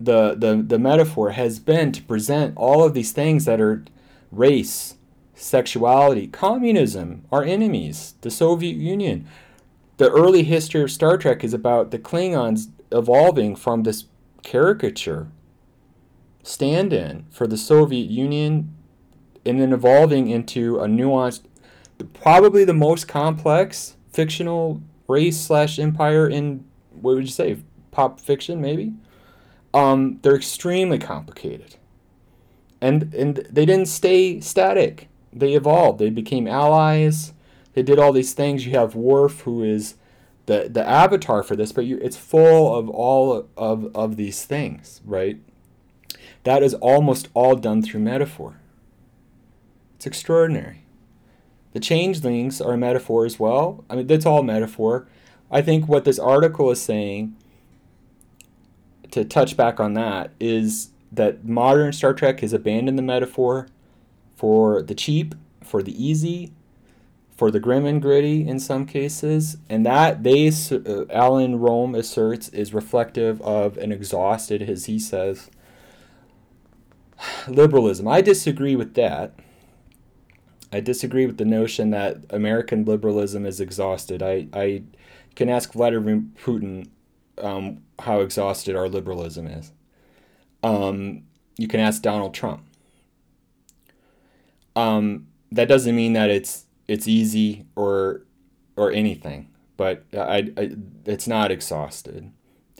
the, the, the metaphor has been to present all of these things that are race, sexuality, communism, our enemies, the Soviet Union. The early history of Star Trek is about the Klingons evolving from this caricature stand in for the Soviet Union and then evolving into a nuanced, probably the most complex fictional race slash empire in what would you say pop fiction maybe? Um, they're extremely complicated. And and they didn't stay static. They evolved. They became allies. They did all these things. You have Worf who is the the avatar for this but you it's full of all of of these things right? That is almost all done through metaphor. It's extraordinary the changelings are a metaphor as well i mean that's all metaphor i think what this article is saying to touch back on that is that modern Star Trek has abandoned the metaphor for the cheap, for the easy, for the grim and gritty in some cases, and that they uh, Alan Rome asserts is reflective of an exhausted, as he says, liberalism. I disagree with that. I disagree with the notion that American liberalism is exhausted. I, I can ask Vladimir Putin um, how exhausted our liberalism is. Um, you can ask Donald Trump. Um, that doesn't mean that it's it's easy or or anything, but I, I it's not exhausted.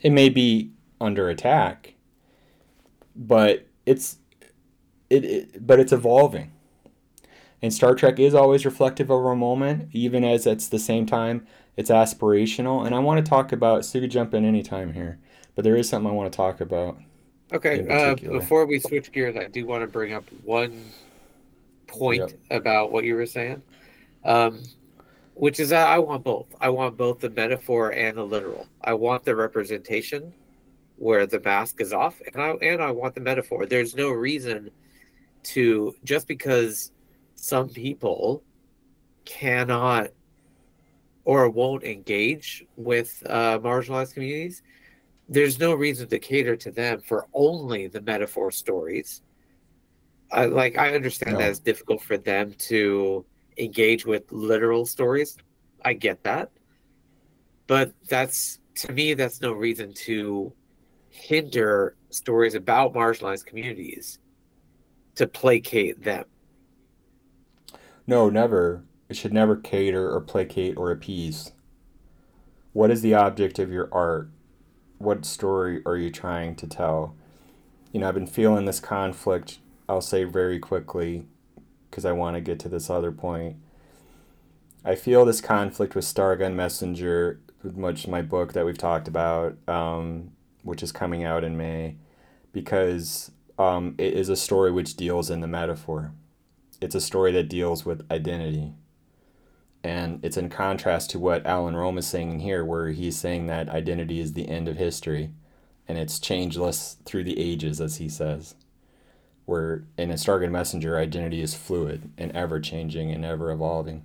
It may be under attack, but it's it, it but it's evolving. And Star Trek is always reflective of our moment, even as it's the same time it's aspirational. And I want to talk about so you could jump in anytime here, but there is something I want to talk about. Okay. Uh, before we switch gears, I do want to bring up one point yep. about what you were saying, um, which is that I want both. I want both the metaphor and the literal. I want the representation where the mask is off, and I and I want the metaphor. There's no reason to just because some people cannot or won't engage with uh, marginalized communities there's no reason to cater to them for only the metaphor stories. Uh, like I understand no. that it's difficult for them to engage with literal stories. I get that, but that's to me that's no reason to hinder stories about marginalized communities to placate them. No, never. It should never cater or placate or appease. What is the object of your art? what story are you trying to tell? You know, I've been feeling this conflict, I'll say very quickly, because I want to get to this other point. I feel this conflict with Stargun Messenger, much my book that we've talked about, um, which is coming out in May, because um, it is a story which deals in the metaphor. It's a story that deals with identity. And it's in contrast to what Alan Rome is saying here, where he's saying that identity is the end of history and it's changeless through the ages, as he says. Where in a Stargun Messenger, identity is fluid and ever changing and ever evolving.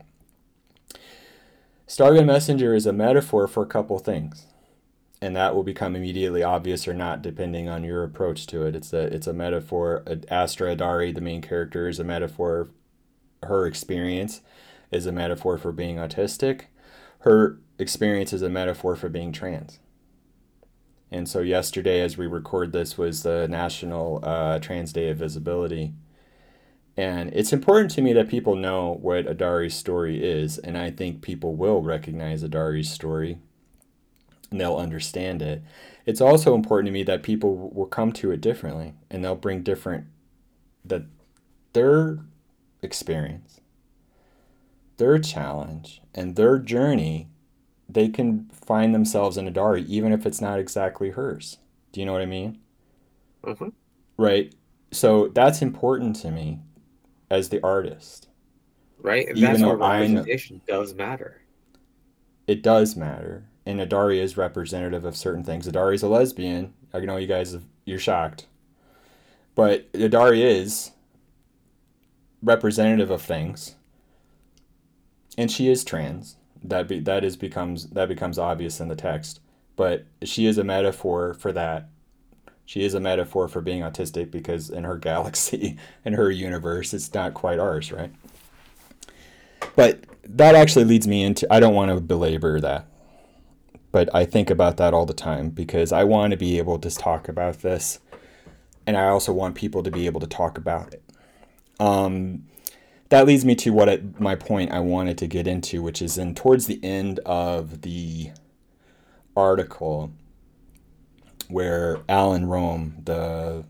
Stargun Messenger is a metaphor for a couple things, and that will become immediately obvious or not depending on your approach to it. It's a it's a metaphor. Astra Adari, the main character, is a metaphor. Her experience is a metaphor for being autistic. Her experience is a metaphor for being trans. And so yesterday, as we record this, was the National uh, Trans Day of Visibility. And it's important to me that people know what Adari's story is, and I think people will recognize Adari's story and they'll understand it. It's also important to me that people will come to it differently and they'll bring different that their experience their challenge and their journey, they can find themselves in a Adari, even if it's not exactly hers. Do you know what I mean? Mm-hmm. Right. So that's important to me as the artist. Right. And even that's where representation does matter. It does matter. And Adari is representative of certain things. Adari is a lesbian. I know you guys, have, you're shocked. But Adari is representative of things and she is trans. That be that is becomes that becomes obvious in the text. but she is a metaphor for that. She is a metaphor for being autistic because in her galaxy, in her universe, it's not quite ours, right? But that actually leads me into I don't want to belabor that. But I think about that all the time because I want to be able to talk about this and I also want people to be able to talk about it. Um, that leads me to what it, my point I wanted to get into, which is in towards the end of the article where Alan Rome, the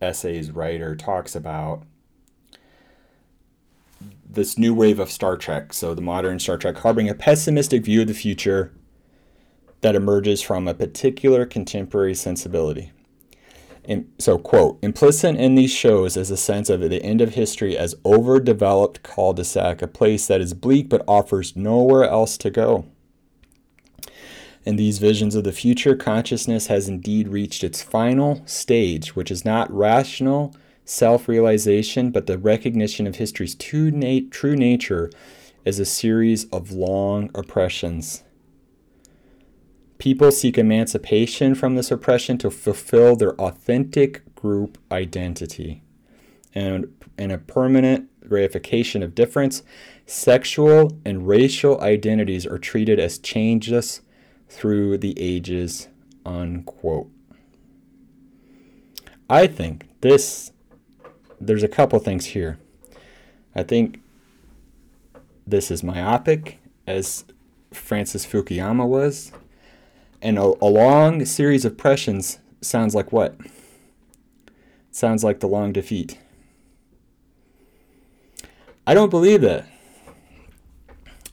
essays writer, talks about this new wave of Star Trek, so the modern Star Trek, harboring a pessimistic view of the future that emerges from a particular contemporary sensibility. So, quote, implicit in these shows is a sense of the end of history as overdeveloped cul de sac, a place that is bleak but offers nowhere else to go. In these visions of the future, consciousness has indeed reached its final stage, which is not rational self realization, but the recognition of history's true, nat- true nature as a series of long oppressions. People seek emancipation from this oppression to fulfill their authentic group identity. And in a permanent reification of difference, sexual and racial identities are treated as changeless through the ages. Unquote. I think this, there's a couple things here. I think this is myopic, as Francis Fukuyama was. And a, a long series of pressions sounds like what? Sounds like the long defeat. I don't believe that.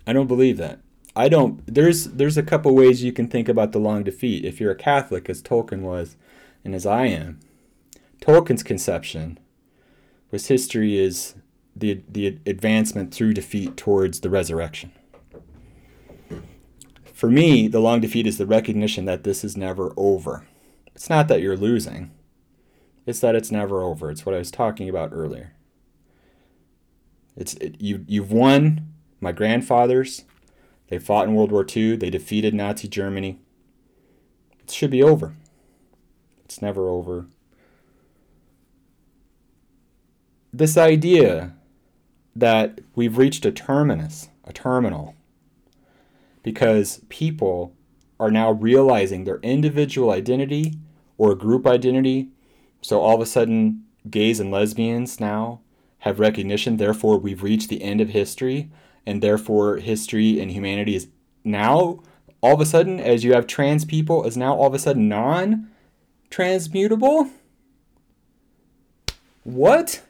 I don't believe that. I don't there's there's a couple ways you can think about the long defeat if you're a Catholic as Tolkien was and as I am. Tolkien's conception was history is the the advancement through defeat towards the resurrection for me, the long defeat is the recognition that this is never over. It's not that you're losing, it's that it's never over. It's what I was talking about earlier. It's it, you you've won. My grandfathers, they fought in World War II. They defeated Nazi Germany. It should be over. It's never over. This idea that we've reached a terminus, a terminal, because people are now realizing their individual identity or group identity. So all of a sudden, gays and lesbians now have recognition. Therefore, we've reached the end of history, and therefore, history and humanity is now all of a sudden, as you have trans people, is now all of a sudden non transmutable. What?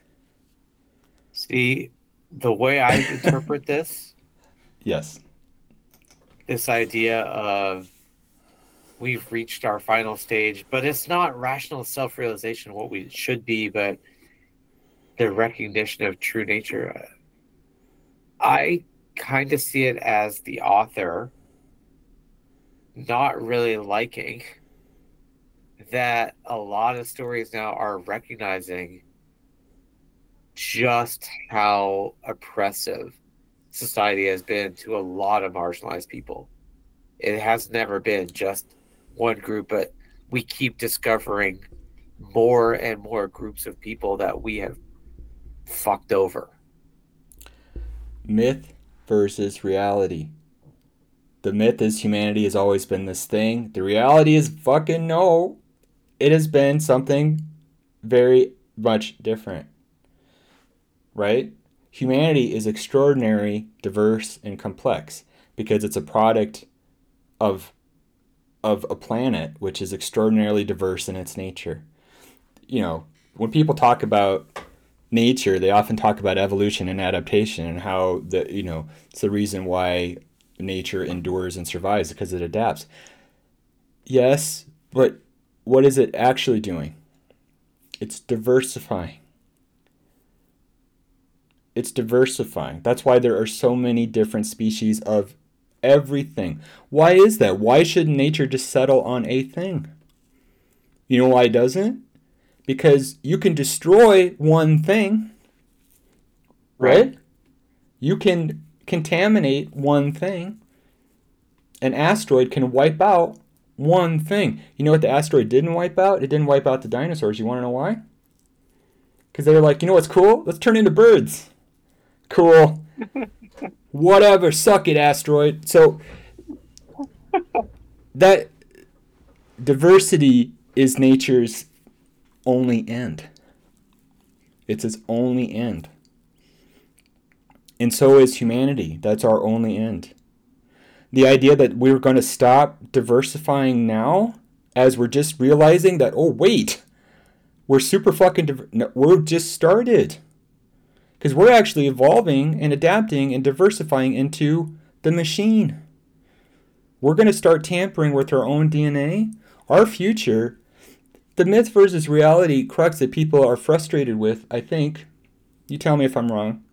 See, the way I interpret this. Yes this idea of we've reached our final stage, but it's not rational self realization what we should be, but the recognition of true nature. I kind of see it as the author not really liking that a lot of stories now are recognizing just how oppressive society has been to a lot of marginalized people. It has never been just one group, but we keep discovering more and more groups of people that we have fucked over. Myth versus reality. The myth is humanity has always been this thing. The reality is fucking no. It has been something very much different. Right? Humanity is extraordinary, diverse, and complex because it's a product of of a planet which is extraordinarily diverse in its nature. You know, when people talk about nature, they often talk about evolution and adaptation and how the you know it's the reason why nature endures and survives because it adapts. Yes, but what is it actually doing? It's diversifying it's diversifying. That's why there are so many different species of everything. Why is that? Why should nature just settle on a thing? You know why it doesn't? Because you can destroy one thing, right? You can contaminate one thing. An asteroid can wipe out one thing. You know what the asteroid didn't wipe out? It didn't wipe out the dinosaurs. You want to know why? Because they were like, you know what's cool? Let's turn into birds. Cool. Whatever. Suck it, asteroid. So that diversity is nature's only end. It's its only end. And so is humanity. That's our only end the idea that we're going to stop diversifying now as we're just realizing that oh wait we're super fucking diver- no, we're just started because we're actually evolving and adapting and diversifying into the machine we're going to start tampering with our own dna our future the myth versus reality crux that people are frustrated with i think you tell me if i'm wrong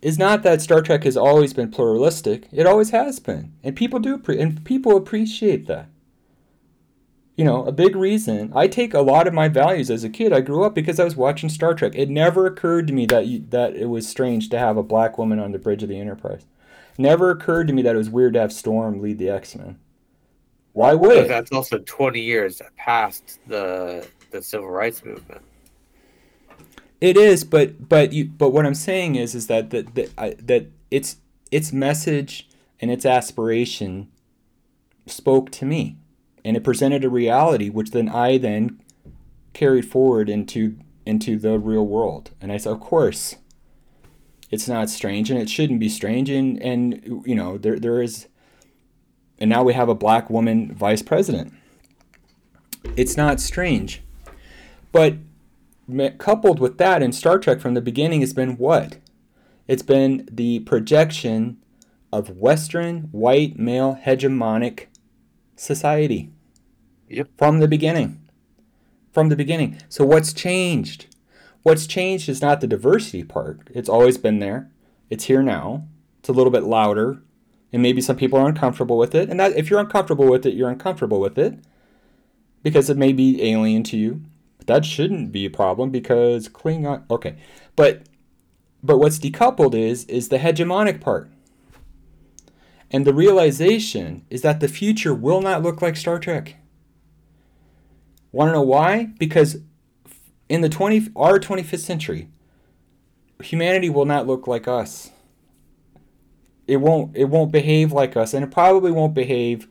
is not that Star Trek has always been pluralistic. It always has been, and people do and people appreciate that. You know, a big reason I take a lot of my values as a kid. I grew up because I was watching Star Trek. It never occurred to me that you, that it was strange to have a black woman on the bridge of the Enterprise. Never occurred to me that it was weird to have Storm lead the X Men. Why would it? That's also twenty years past the the civil rights movement. It is, but but you but what I'm saying is is that that that, I, that its its message and its aspiration spoke to me, and it presented a reality which then I then carried forward into into the real world. And I said, of course, it's not strange, and it shouldn't be strange. And and you know there there is, and now we have a black woman vice president. It's not strange, but coupled with that in Star Trek from the beginning has been what? It's been the projection of Western white male hegemonic society. Yep. From the beginning. From the beginning. So what's changed? What's changed is not the diversity part. It's always been there. It's here now. It's a little bit louder. And maybe some people are uncomfortable with it. And that if you're uncomfortable with it, you're uncomfortable with it. Because it may be alien to you. But that shouldn't be a problem because Klingon. Okay, but but what's decoupled is is the hegemonic part. And the realization is that the future will not look like Star Trek. Want to know why? Because in the 20 our 25th century, humanity will not look like us. It won't it won't behave like us and it probably won't behave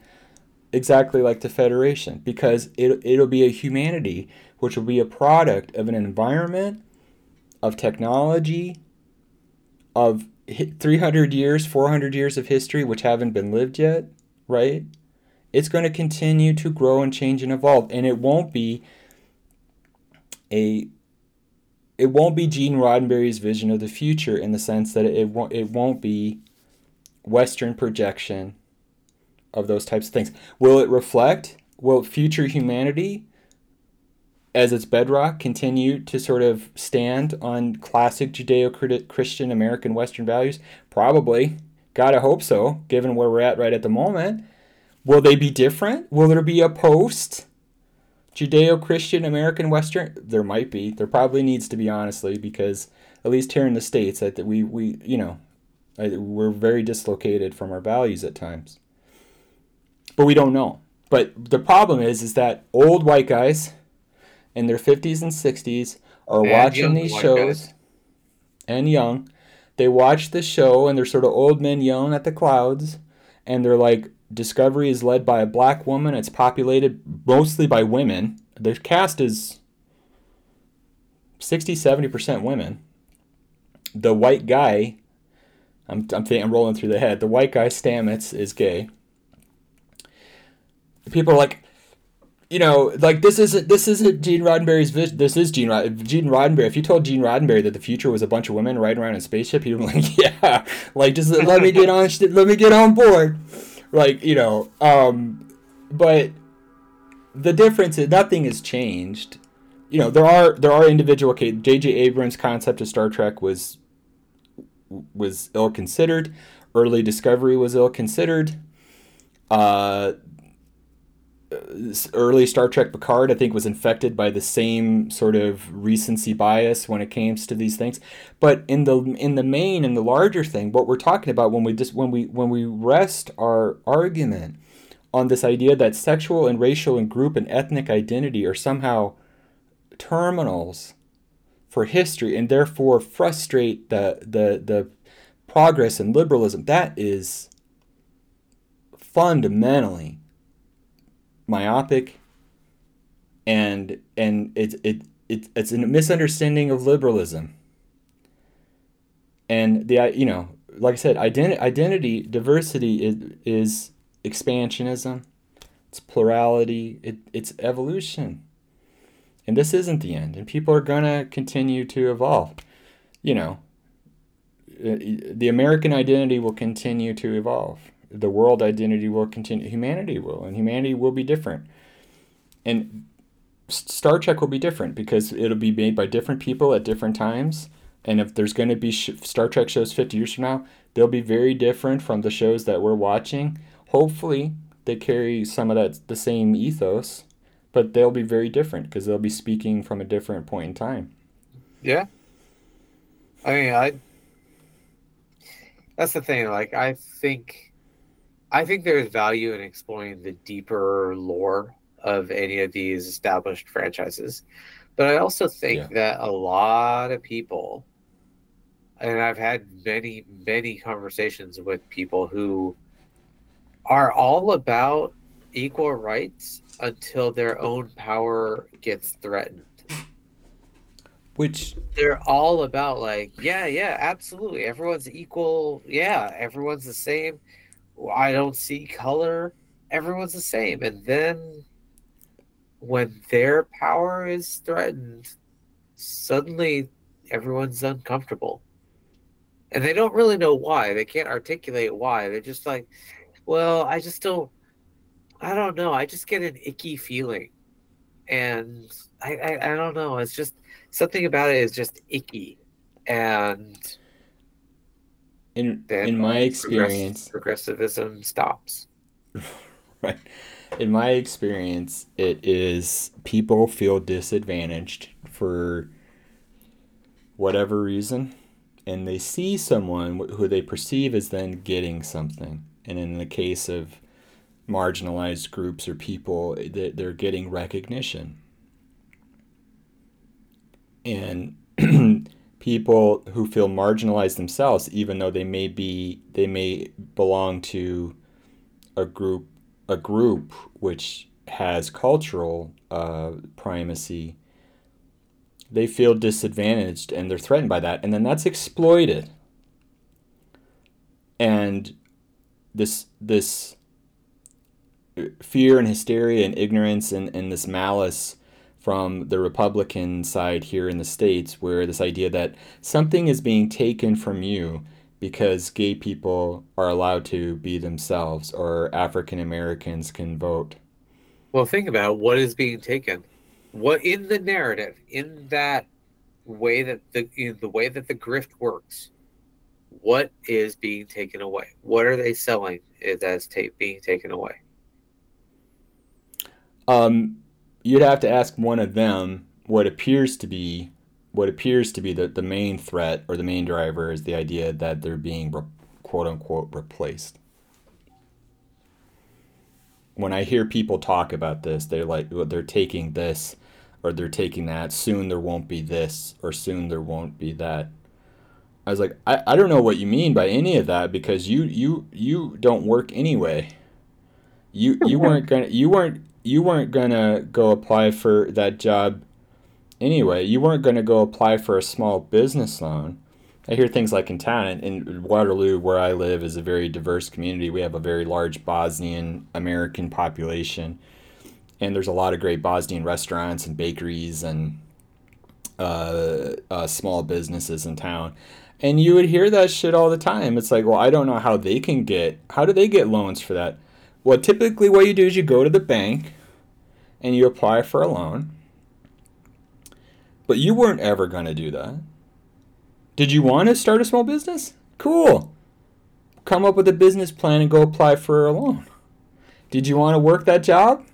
exactly like the Federation because it it'll be a humanity which will be a product of an environment, of technology, of 300 years, 400 years of history which haven't been lived yet, right? It's going to continue to grow and change and evolve and it won't be a it won't be Gene Roddenberry's vision of the future in the sense that it won't it won't be western projection of those types of things. Will it reflect will future humanity as its bedrock, continue to sort of stand on classic Judeo Christian American Western values? Probably. Gotta hope so, given where we're at right at the moment. Will they be different? Will there be a post Judeo Christian American Western? There might be. There probably needs to be, honestly, because at least here in the States, that we, we you know, we're very dislocated from our values at times. But we don't know. But the problem is, is that old white guys in their 50s and 60s are and watching these shows guys. and young. They watch the show and they're sort of old men yelling at the clouds and they're like Discovery is led by a black woman. It's populated mostly by women. The cast is 60 70% women. The white guy I'm I'm, thinking, I'm rolling through the head. The white guy Stamets is gay. People are like you know, like this isn't this isn't Gene Roddenberry's vision. This is Gene Rod- Gene Roddenberry. If you told Gene Roddenberry that the future was a bunch of women riding around in a spaceship, he'd be like, "Yeah, like just let me get on, let me get on board." Like you know, um, but the difference is nothing has changed. You know, there are there are individual. Okay, J.J. Abrams' concept of Star Trek was was ill considered. Early Discovery was ill considered. Uh, early Star Trek Picard, I think, was infected by the same sort of recency bias when it came to these things. But in the in the main, and the larger thing, what we're talking about when we just when we when we rest our argument on this idea that sexual and racial and group and ethnic identity are somehow terminals for history and therefore frustrate the the the progress and liberalism that is fundamentally myopic and and it, it, it it's a misunderstanding of liberalism. And the you know like i said identity identity diversity is, is expansionism. It's plurality. It, it's evolution. And this isn't the end. And people are going to continue to evolve. You know uh, the american identity will continue to evolve the world identity will continue humanity will and humanity will be different. And star trek will be different because it'll be made by different people at different times. And if there's going to be sh- star trek shows 50 years from now they'll be very different from the shows that we're watching. Hopefully they carry some of that the same ethos but they'll be very different because they'll be speaking from a different point in time. Yeah. I mean i that's the thing like i think i think there's value in exploring the deeper lore of any of these established franchises but i also think yeah. that a lot of people and i've had many many conversations with people who are all about equal rights until their own power gets threatened. Which they're all about, like, yeah, yeah, absolutely. Everyone's equal. Yeah, everyone's the same. I don't see color. Everyone's the same. And then when their power is threatened, suddenly everyone's uncomfortable. And they don't really know why. They can't articulate why. They're just like, well, I just don't. I don't know. I just get an icky feeling, and I, I, I don't know. It's just something about it is just icky, and in in my experience, progressivism stops. right. In my experience, it is people feel disadvantaged for whatever reason, and they see someone who they perceive as then getting something and in the case of marginalized groups or people, eh, they're getting recognition. And people who feel marginalized themselves, even though they may be, they may belong to a group, a group which has cultural uh, primacy, they feel disadvantaged and they're threatened by that, and then that's exploited. And this this fear and hysteria and ignorance and, and this malice from the Republican side here in the States, where this idea that something is being taken from you because gay people are allowed to be themselves or African Americans can vote. Well, think about what is being taken. What in the narrative, in that way that the in the way that the grift works, what is being taken away? What are they selling as ta- being taken away? Um, you'd have to ask one of them what appears to be what appears to be the, the main threat or the main driver is the idea that they're being re- quote unquote replaced. When I hear people talk about this, they're like they're taking this or they're taking that. Soon there won't be this or soon there won't be that I was like, I, I don't know what you mean by any of that because you you you don't work anyway. You you weren't gonna you weren't you weren't gonna go apply for that job anyway. You weren't gonna go apply for a small business loan. I hear things like in town in, in Waterloo, where I live, is a very diverse community. We have a very large Bosnian American population, and there's a lot of great Bosnian restaurants and bakeries and uh, uh, small businesses in town. And you would hear that shit all the time. It's like, well, I don't know how they can get, how do they get loans for that? Well, typically what you do is you go to the bank and you apply for a loan. But you weren't ever going to do that. Did you want to start a small business? Cool. Come up with a business plan and go apply for a loan. Did you want to work that job?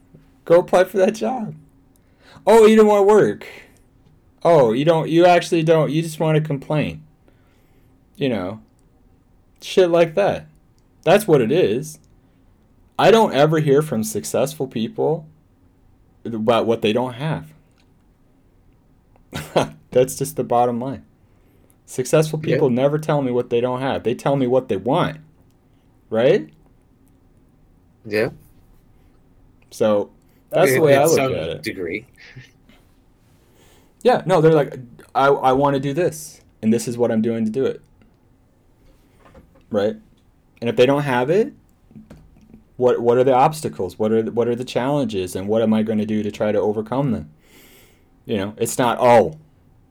Go apply for that job. Oh, you don't want to work. Oh, you don't you actually don't you just want to complain you know, shit like that. That's what it is. I don't ever hear from successful people about what they don't have. That's just the bottom line. Successful people yeah. never tell me what they don't have. They tell me what they want. Right? Yeah. So that's the way I look at it. Degree. Yeah, no, they're like, I, I want to do this, and this is what I'm doing to do it. Right? And if they don't have it, what what are the obstacles? What are the, what are the challenges, and what am I going to do to try to overcome them? You know, it's not oh,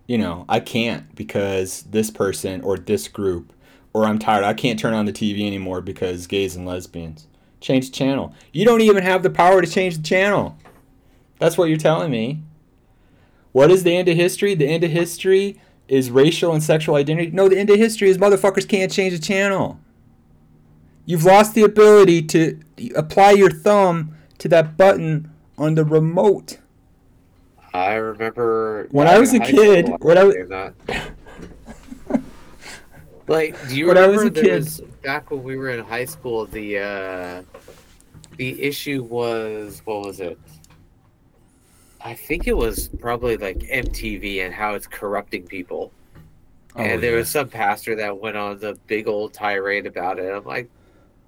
you know, I can't because this person or this group, or I'm tired. I can't turn on the TV anymore because gays and lesbians. Change the channel. You don't even have the power to change the channel. That's what you're telling me. What is the end of history? The end of history is racial and sexual identity. No, the end of history is motherfuckers can't change the channel. You've lost the ability to apply your thumb to that button on the remote. I remember when I was a kid. When I was like, do you when remember I was a kid, was, back when we were in high school? The uh, the issue was what was it? I think it was probably like MTV and how it's corrupting people. Oh, and there yeah. was some pastor that went on the big old tirade about it. I'm like,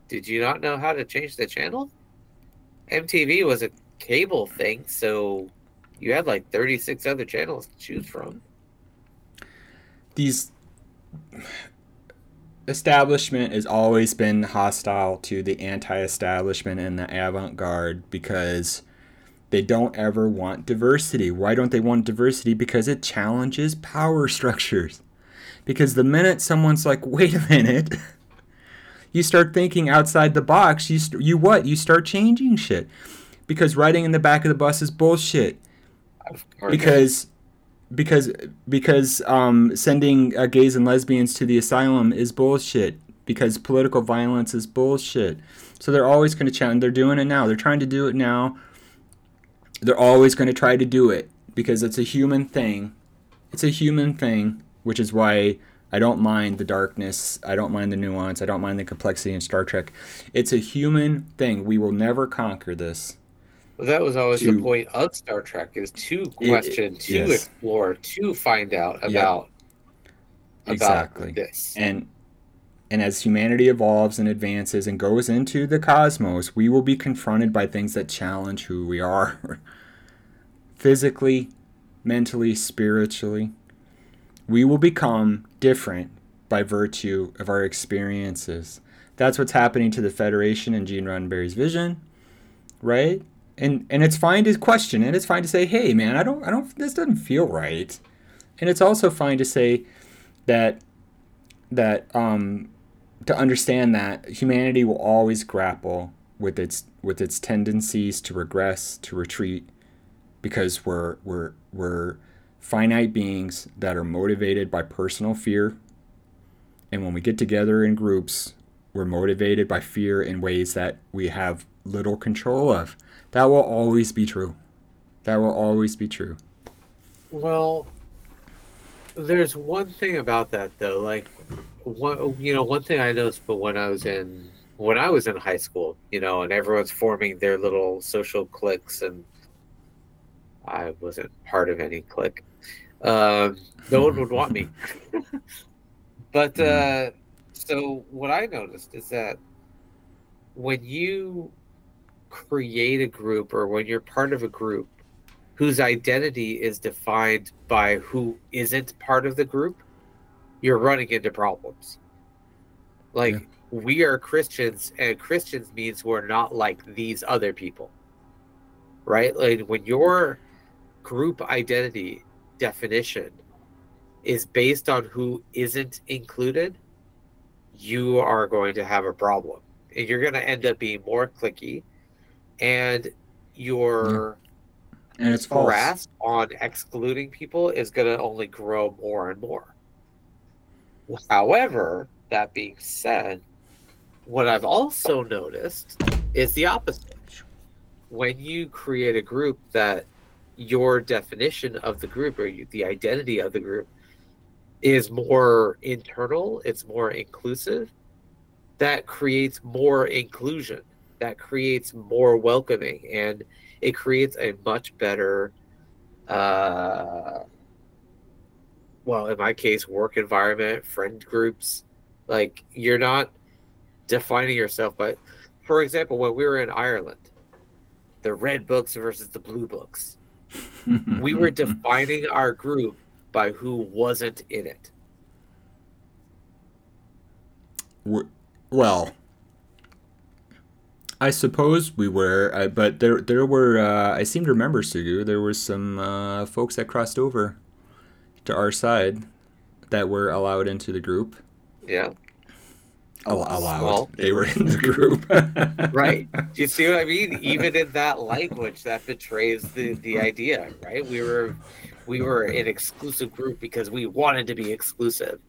did you not know how to change the channel? MTV was a cable thing, so you had like 36 other channels to choose from. These establishment has always been hostile to the anti-establishment and the avant-garde because they don't ever want diversity. Why don't they want diversity? Because it challenges power structures. Because the minute someone's like, "Wait a minute," you start thinking outside the box. You st- you what? You start changing shit. Because riding in the back of the bus is bullshit. Because because because um, sending uh, gays and lesbians to the asylum is bullshit. Because political violence is bullshit. So they're always going to challenge. They're doing it now. They're trying to do it now they're always going to try to do it because it's a human thing. It's a human thing, which is why I don't mind the darkness. I don't mind the nuance. I don't mind the complexity in Star Trek. It's a human thing. We will never conquer this. Well, that was always to, the point of Star Trek: is to question, it, to yes. explore, to find out about yep. exactly this. And and as humanity evolves and advances and goes into the cosmos, we will be confronted by things that challenge who we are physically, mentally, spiritually. We will become different by virtue of our experiences. That's what's happening to the Federation and Gene Roddenberry's vision, right? And and it's fine to question and It's fine to say, "Hey, man, I don't, I don't. This doesn't feel right." And it's also fine to say that that um, to understand that humanity will always grapple with its with its tendencies to regress, to retreat, because we're we're we're finite beings that are motivated by personal fear. And when we get together in groups, we're motivated by fear in ways that we have little control of. That will always be true. That will always be true. Well, there's one thing about that though. Like one you know one thing I noticed, but when I was in when I was in high school, you know, and everyone's forming their little social cliques, and I wasn't part of any clique. Um, no one would want me. but mm-hmm. uh, so what I noticed is that when you create a group or when you're part of a group whose identity is defined by who isn't part of the group, you're running into problems. Like yeah. we are Christians, and Christians means we're not like these other people, right? Like when your group identity definition is based on who isn't included, you are going to have a problem, and you're going to end up being more clicky, and your and it's grasp on excluding people is going to only grow more and more. However, that being said, what I've also noticed is the opposite. When you create a group that your definition of the group or you, the identity of the group is more internal, it's more inclusive, that creates more inclusion. that creates more welcoming and it creates a much better uh well in my case work environment friend groups like you're not defining yourself but for example when we were in ireland the red books versus the blue books we were defining our group by who wasn't in it well I suppose we were, but there there were. Uh, I seem to remember, Sugu. There were some uh, folks that crossed over to our side that were allowed into the group. Yeah. Al- allowed. Well, they were in the group. right. Do you see what I mean? Even in that language, that betrays the the idea, right? We were we were an exclusive group because we wanted to be exclusive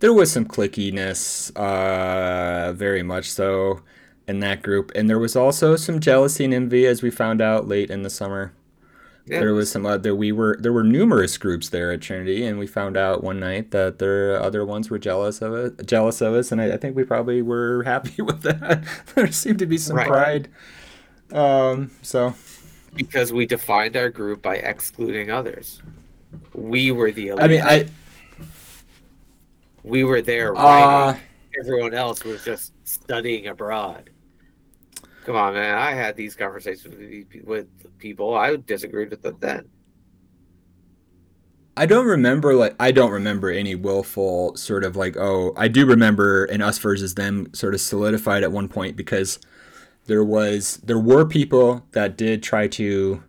there was some clickiness, uh, very much so, in that group, and there was also some jealousy and envy, as we found out late in the summer. Yeah. There was some other. We were there were numerous groups there at Trinity, and we found out one night that there other ones were jealous of it, jealous of us, and I, I think we probably were happy with that. there seemed to be some right. pride. Um, so because we defined our group by excluding others, we were the elite. I mean, I we were there Uh, Everyone else was just studying abroad. Come on, man. I had these conversations with, people. I disagreed with them then. I don't remember like I don't remember any willful sort of like oh I do remember an us versus them sort of solidified at one point because there was there were people that did try to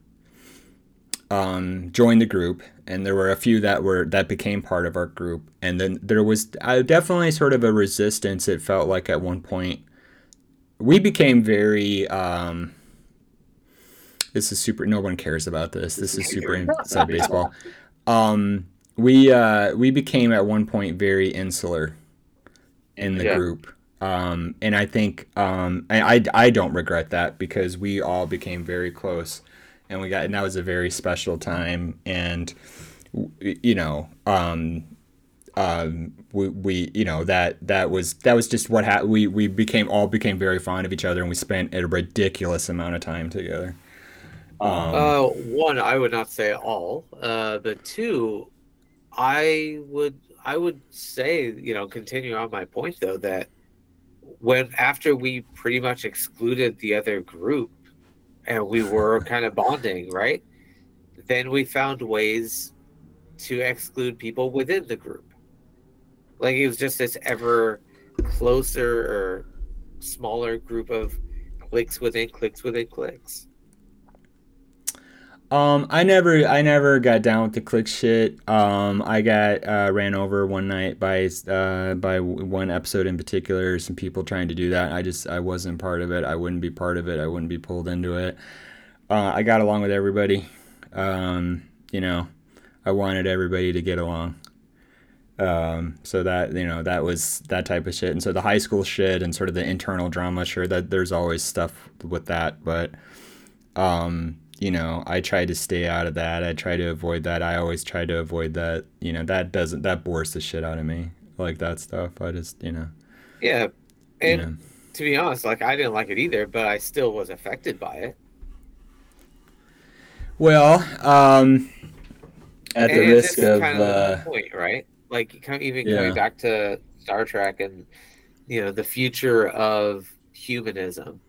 um, join the group and there were a few that were that became part of our group and then there was uh, definitely sort of a resistance it felt like at one point we became very um, this is super no one cares about this. This is super inside baseball. Um, we uh, we became at one point very insular in the yeah. group. Um, and i think um, I, I, I don't regret that because we all became very close and we got and that was a very special time. And you know um um we, we you know that that was that was just what happened we we became all became very fond of each other and we spent a ridiculous amount of time together um, uh one i would not say all uh the two i would i would say you know continue on my point though that when after we pretty much excluded the other group and we were kind of bonding, right? Then we found ways to exclude people within the group. Like it was just this ever closer or smaller group of clicks within clicks within clicks. Um, I never, I never got down with the click shit. Um, I got uh, ran over one night by uh, by one episode in particular. Some people trying to do that. I just, I wasn't part of it. I wouldn't be part of it. I wouldn't be pulled into it. Uh, I got along with everybody. Um, you know, I wanted everybody to get along. Um, so that you know that was that type of shit, and so the high school shit and sort of the internal drama. Sure, that there's always stuff with that, but um, you know, I try to stay out of that. I try to avoid that. I always try to avoid that. You know, that doesn't that bores the shit out of me. Like that stuff. I just, you know. Yeah. And you know. to be honest, like I didn't like it either, but I still was affected by it. Well, um at and the risk of kind of uh, point, right? Like even yeah. going back to Star Trek and you know, the future of humanism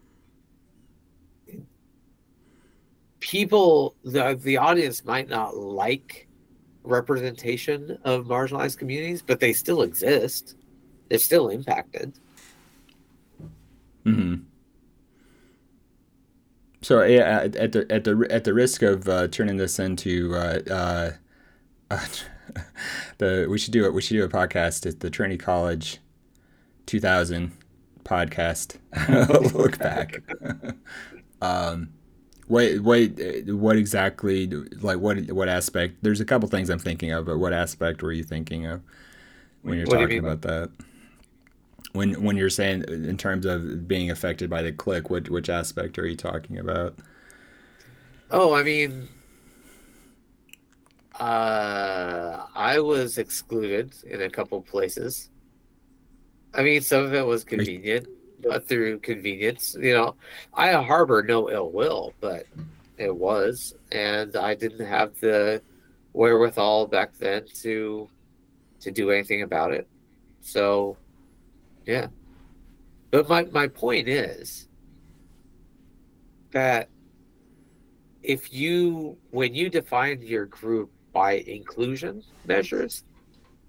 people the the audience might not like representation of marginalized communities, but they still exist. They're still impacted. Hmm. So yeah, at the at the at the risk of uh, turning this into uh, uh, the we should do it. We should do a podcast at the Trinity College 2000 podcast. Look back. um, what what what exactly like what what aspect? There's a couple things I'm thinking of, but what aspect were you thinking of when you're what talking you about that? When when you're saying in terms of being affected by the click, which which aspect are you talking about? Oh, I mean, uh, I was excluded in a couple places. I mean, some of it was convenient but through convenience. You know, I harbor no ill will, but it was, and I didn't have the wherewithal back then to to do anything about it. So, yeah. But my my point is that if you when you define your group by inclusion measures,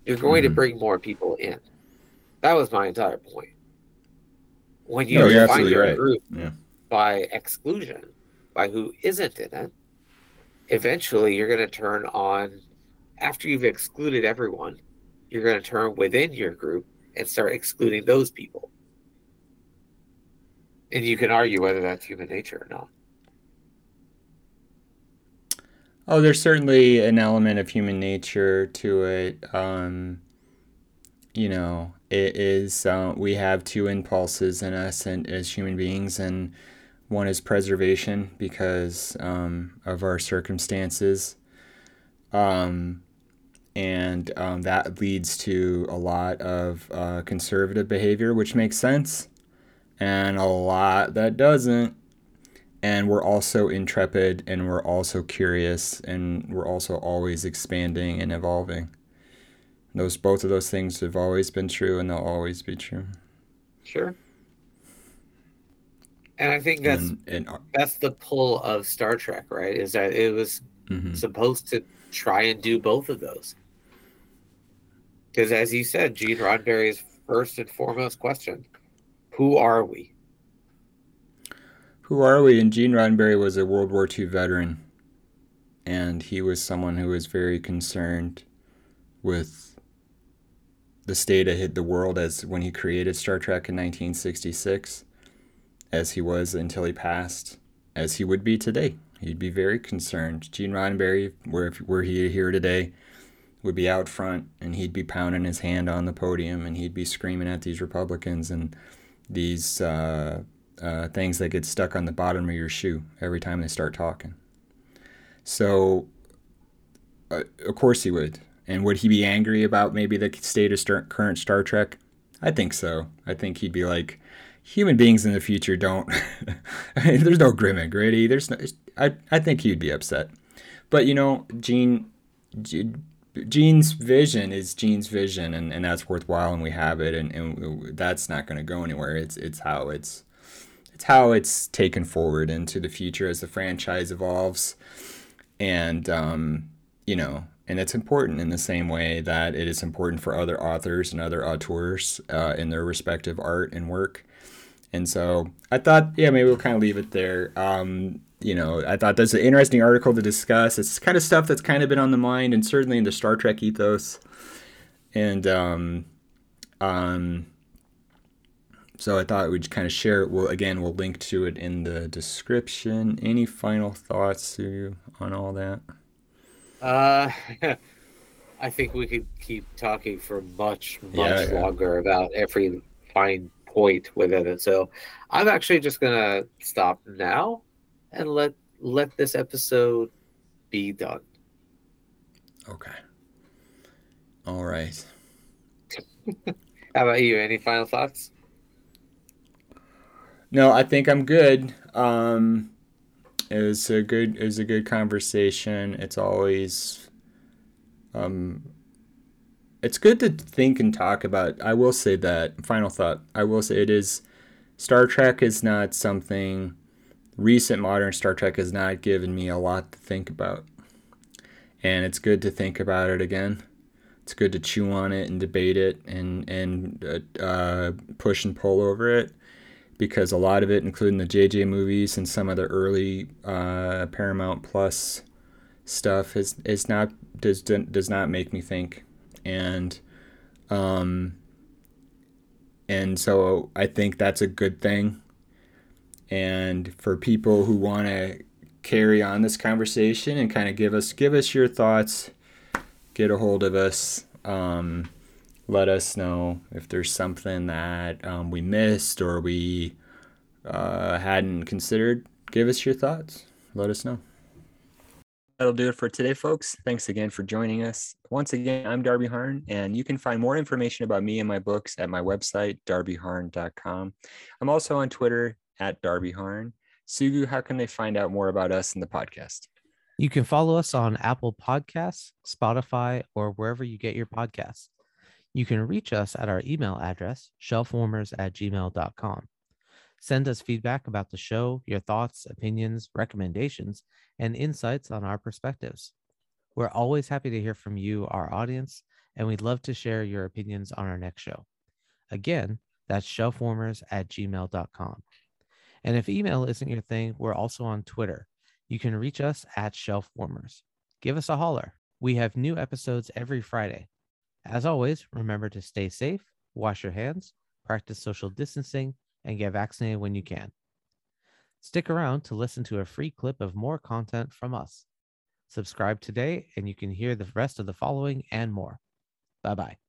you're going mm-hmm. to bring more people in. That was my entire point. When you no, define your right. group yeah. by exclusion, by who isn't in it, eventually you're going to turn on, after you've excluded everyone, you're going to turn within your group and start excluding those people. And you can argue whether that's human nature or not. Oh, there's certainly an element of human nature to it. Um, you know, it is uh, we have two impulses in us and as human beings, and one is preservation because um, of our circumstances, um, and um, that leads to a lot of uh, conservative behavior, which makes sense, and a lot that doesn't and we're also intrepid and we're also curious and we're also always expanding and evolving. Those both of those things have always been true and they'll always be true. Sure. And i think that's and, and, that's the pull of star trek right? Is that it was mm-hmm. supposed to try and do both of those. Because as you said gene roddenberry's first and foremost question who are we who are we? And Gene Roddenberry was a World War II veteran, and he was someone who was very concerned with the state of the world as when he created Star Trek in 1966, as he was until he passed, as he would be today. He'd be very concerned. Gene Roddenberry, were, were he here today, would be out front and he'd be pounding his hand on the podium and he'd be screaming at these Republicans and these uh, uh, things that get stuck on the bottom of your shoe every time they start talking. So, uh, of course he would. And would he be angry about maybe the state of star- current Star Trek? I think so. I think he'd be like, human beings in the future don't. I mean, there's no grim and gritty. There's no. I I think he'd be upset. But you know, Gene, Gene's vision is Gene's vision, and, and that's worthwhile, and we have it, and, and that's not going to go anywhere. It's it's how it's it's how it's taken forward into the future as the franchise evolves, and um, you know, and it's important in the same way that it is important for other authors and other auteurs uh, in their respective art and work. And so I thought, yeah, maybe we'll kind of leave it there. Um, you know, I thought that's an interesting article to discuss. It's kind of stuff that's kind of been on the mind, and certainly in the Star Trek ethos. And um, um, so I thought we'd kind of share it. We'll again, we'll link to it in the description. Any final thoughts on all that? Uh, I think we could keep talking for much, much yeah, longer yeah. about every fine point within it. So I'm actually just gonna stop now and let let this episode be done. Okay. All right. How about you? Any final thoughts? No, I think I'm good. Um, it was a good it was a good conversation. It's always um, it's good to think and talk about. I will say that final thought. I will say it is Star Trek is not something recent modern Star Trek has not given me a lot to think about. And it's good to think about it again. It's good to chew on it and debate it and and uh, uh, push and pull over it because a lot of it, including the JJ movies and some of the early uh, Paramount Plus stuff, is is not does does not make me think, and um, and so I think that's a good thing. And for people who want to carry on this conversation and kind of give us give us your thoughts, get a hold of us. Um, let us know if there's something that um, we missed or we uh, hadn't considered. Give us your thoughts. Let us know. That'll do it for today, folks. Thanks again for joining us. Once again, I'm Darby Harn, and you can find more information about me and my books at my website, darbyharn.com. I'm also on Twitter at Darby Harn. Sugu, how can they find out more about us and the podcast? You can follow us on Apple Podcasts, Spotify, or wherever you get your podcasts. You can reach us at our email address, shelfwarmers at gmail.com. Send us feedback about the show, your thoughts, opinions, recommendations, and insights on our perspectives. We're always happy to hear from you, our audience, and we'd love to share your opinions on our next show. Again, that's shelfwarmers at gmail.com. And if email isn't your thing, we're also on Twitter. You can reach us at shelfwarmers. Give us a holler. We have new episodes every Friday. As always, remember to stay safe, wash your hands, practice social distancing, and get vaccinated when you can. Stick around to listen to a free clip of more content from us. Subscribe today, and you can hear the rest of the following and more. Bye bye.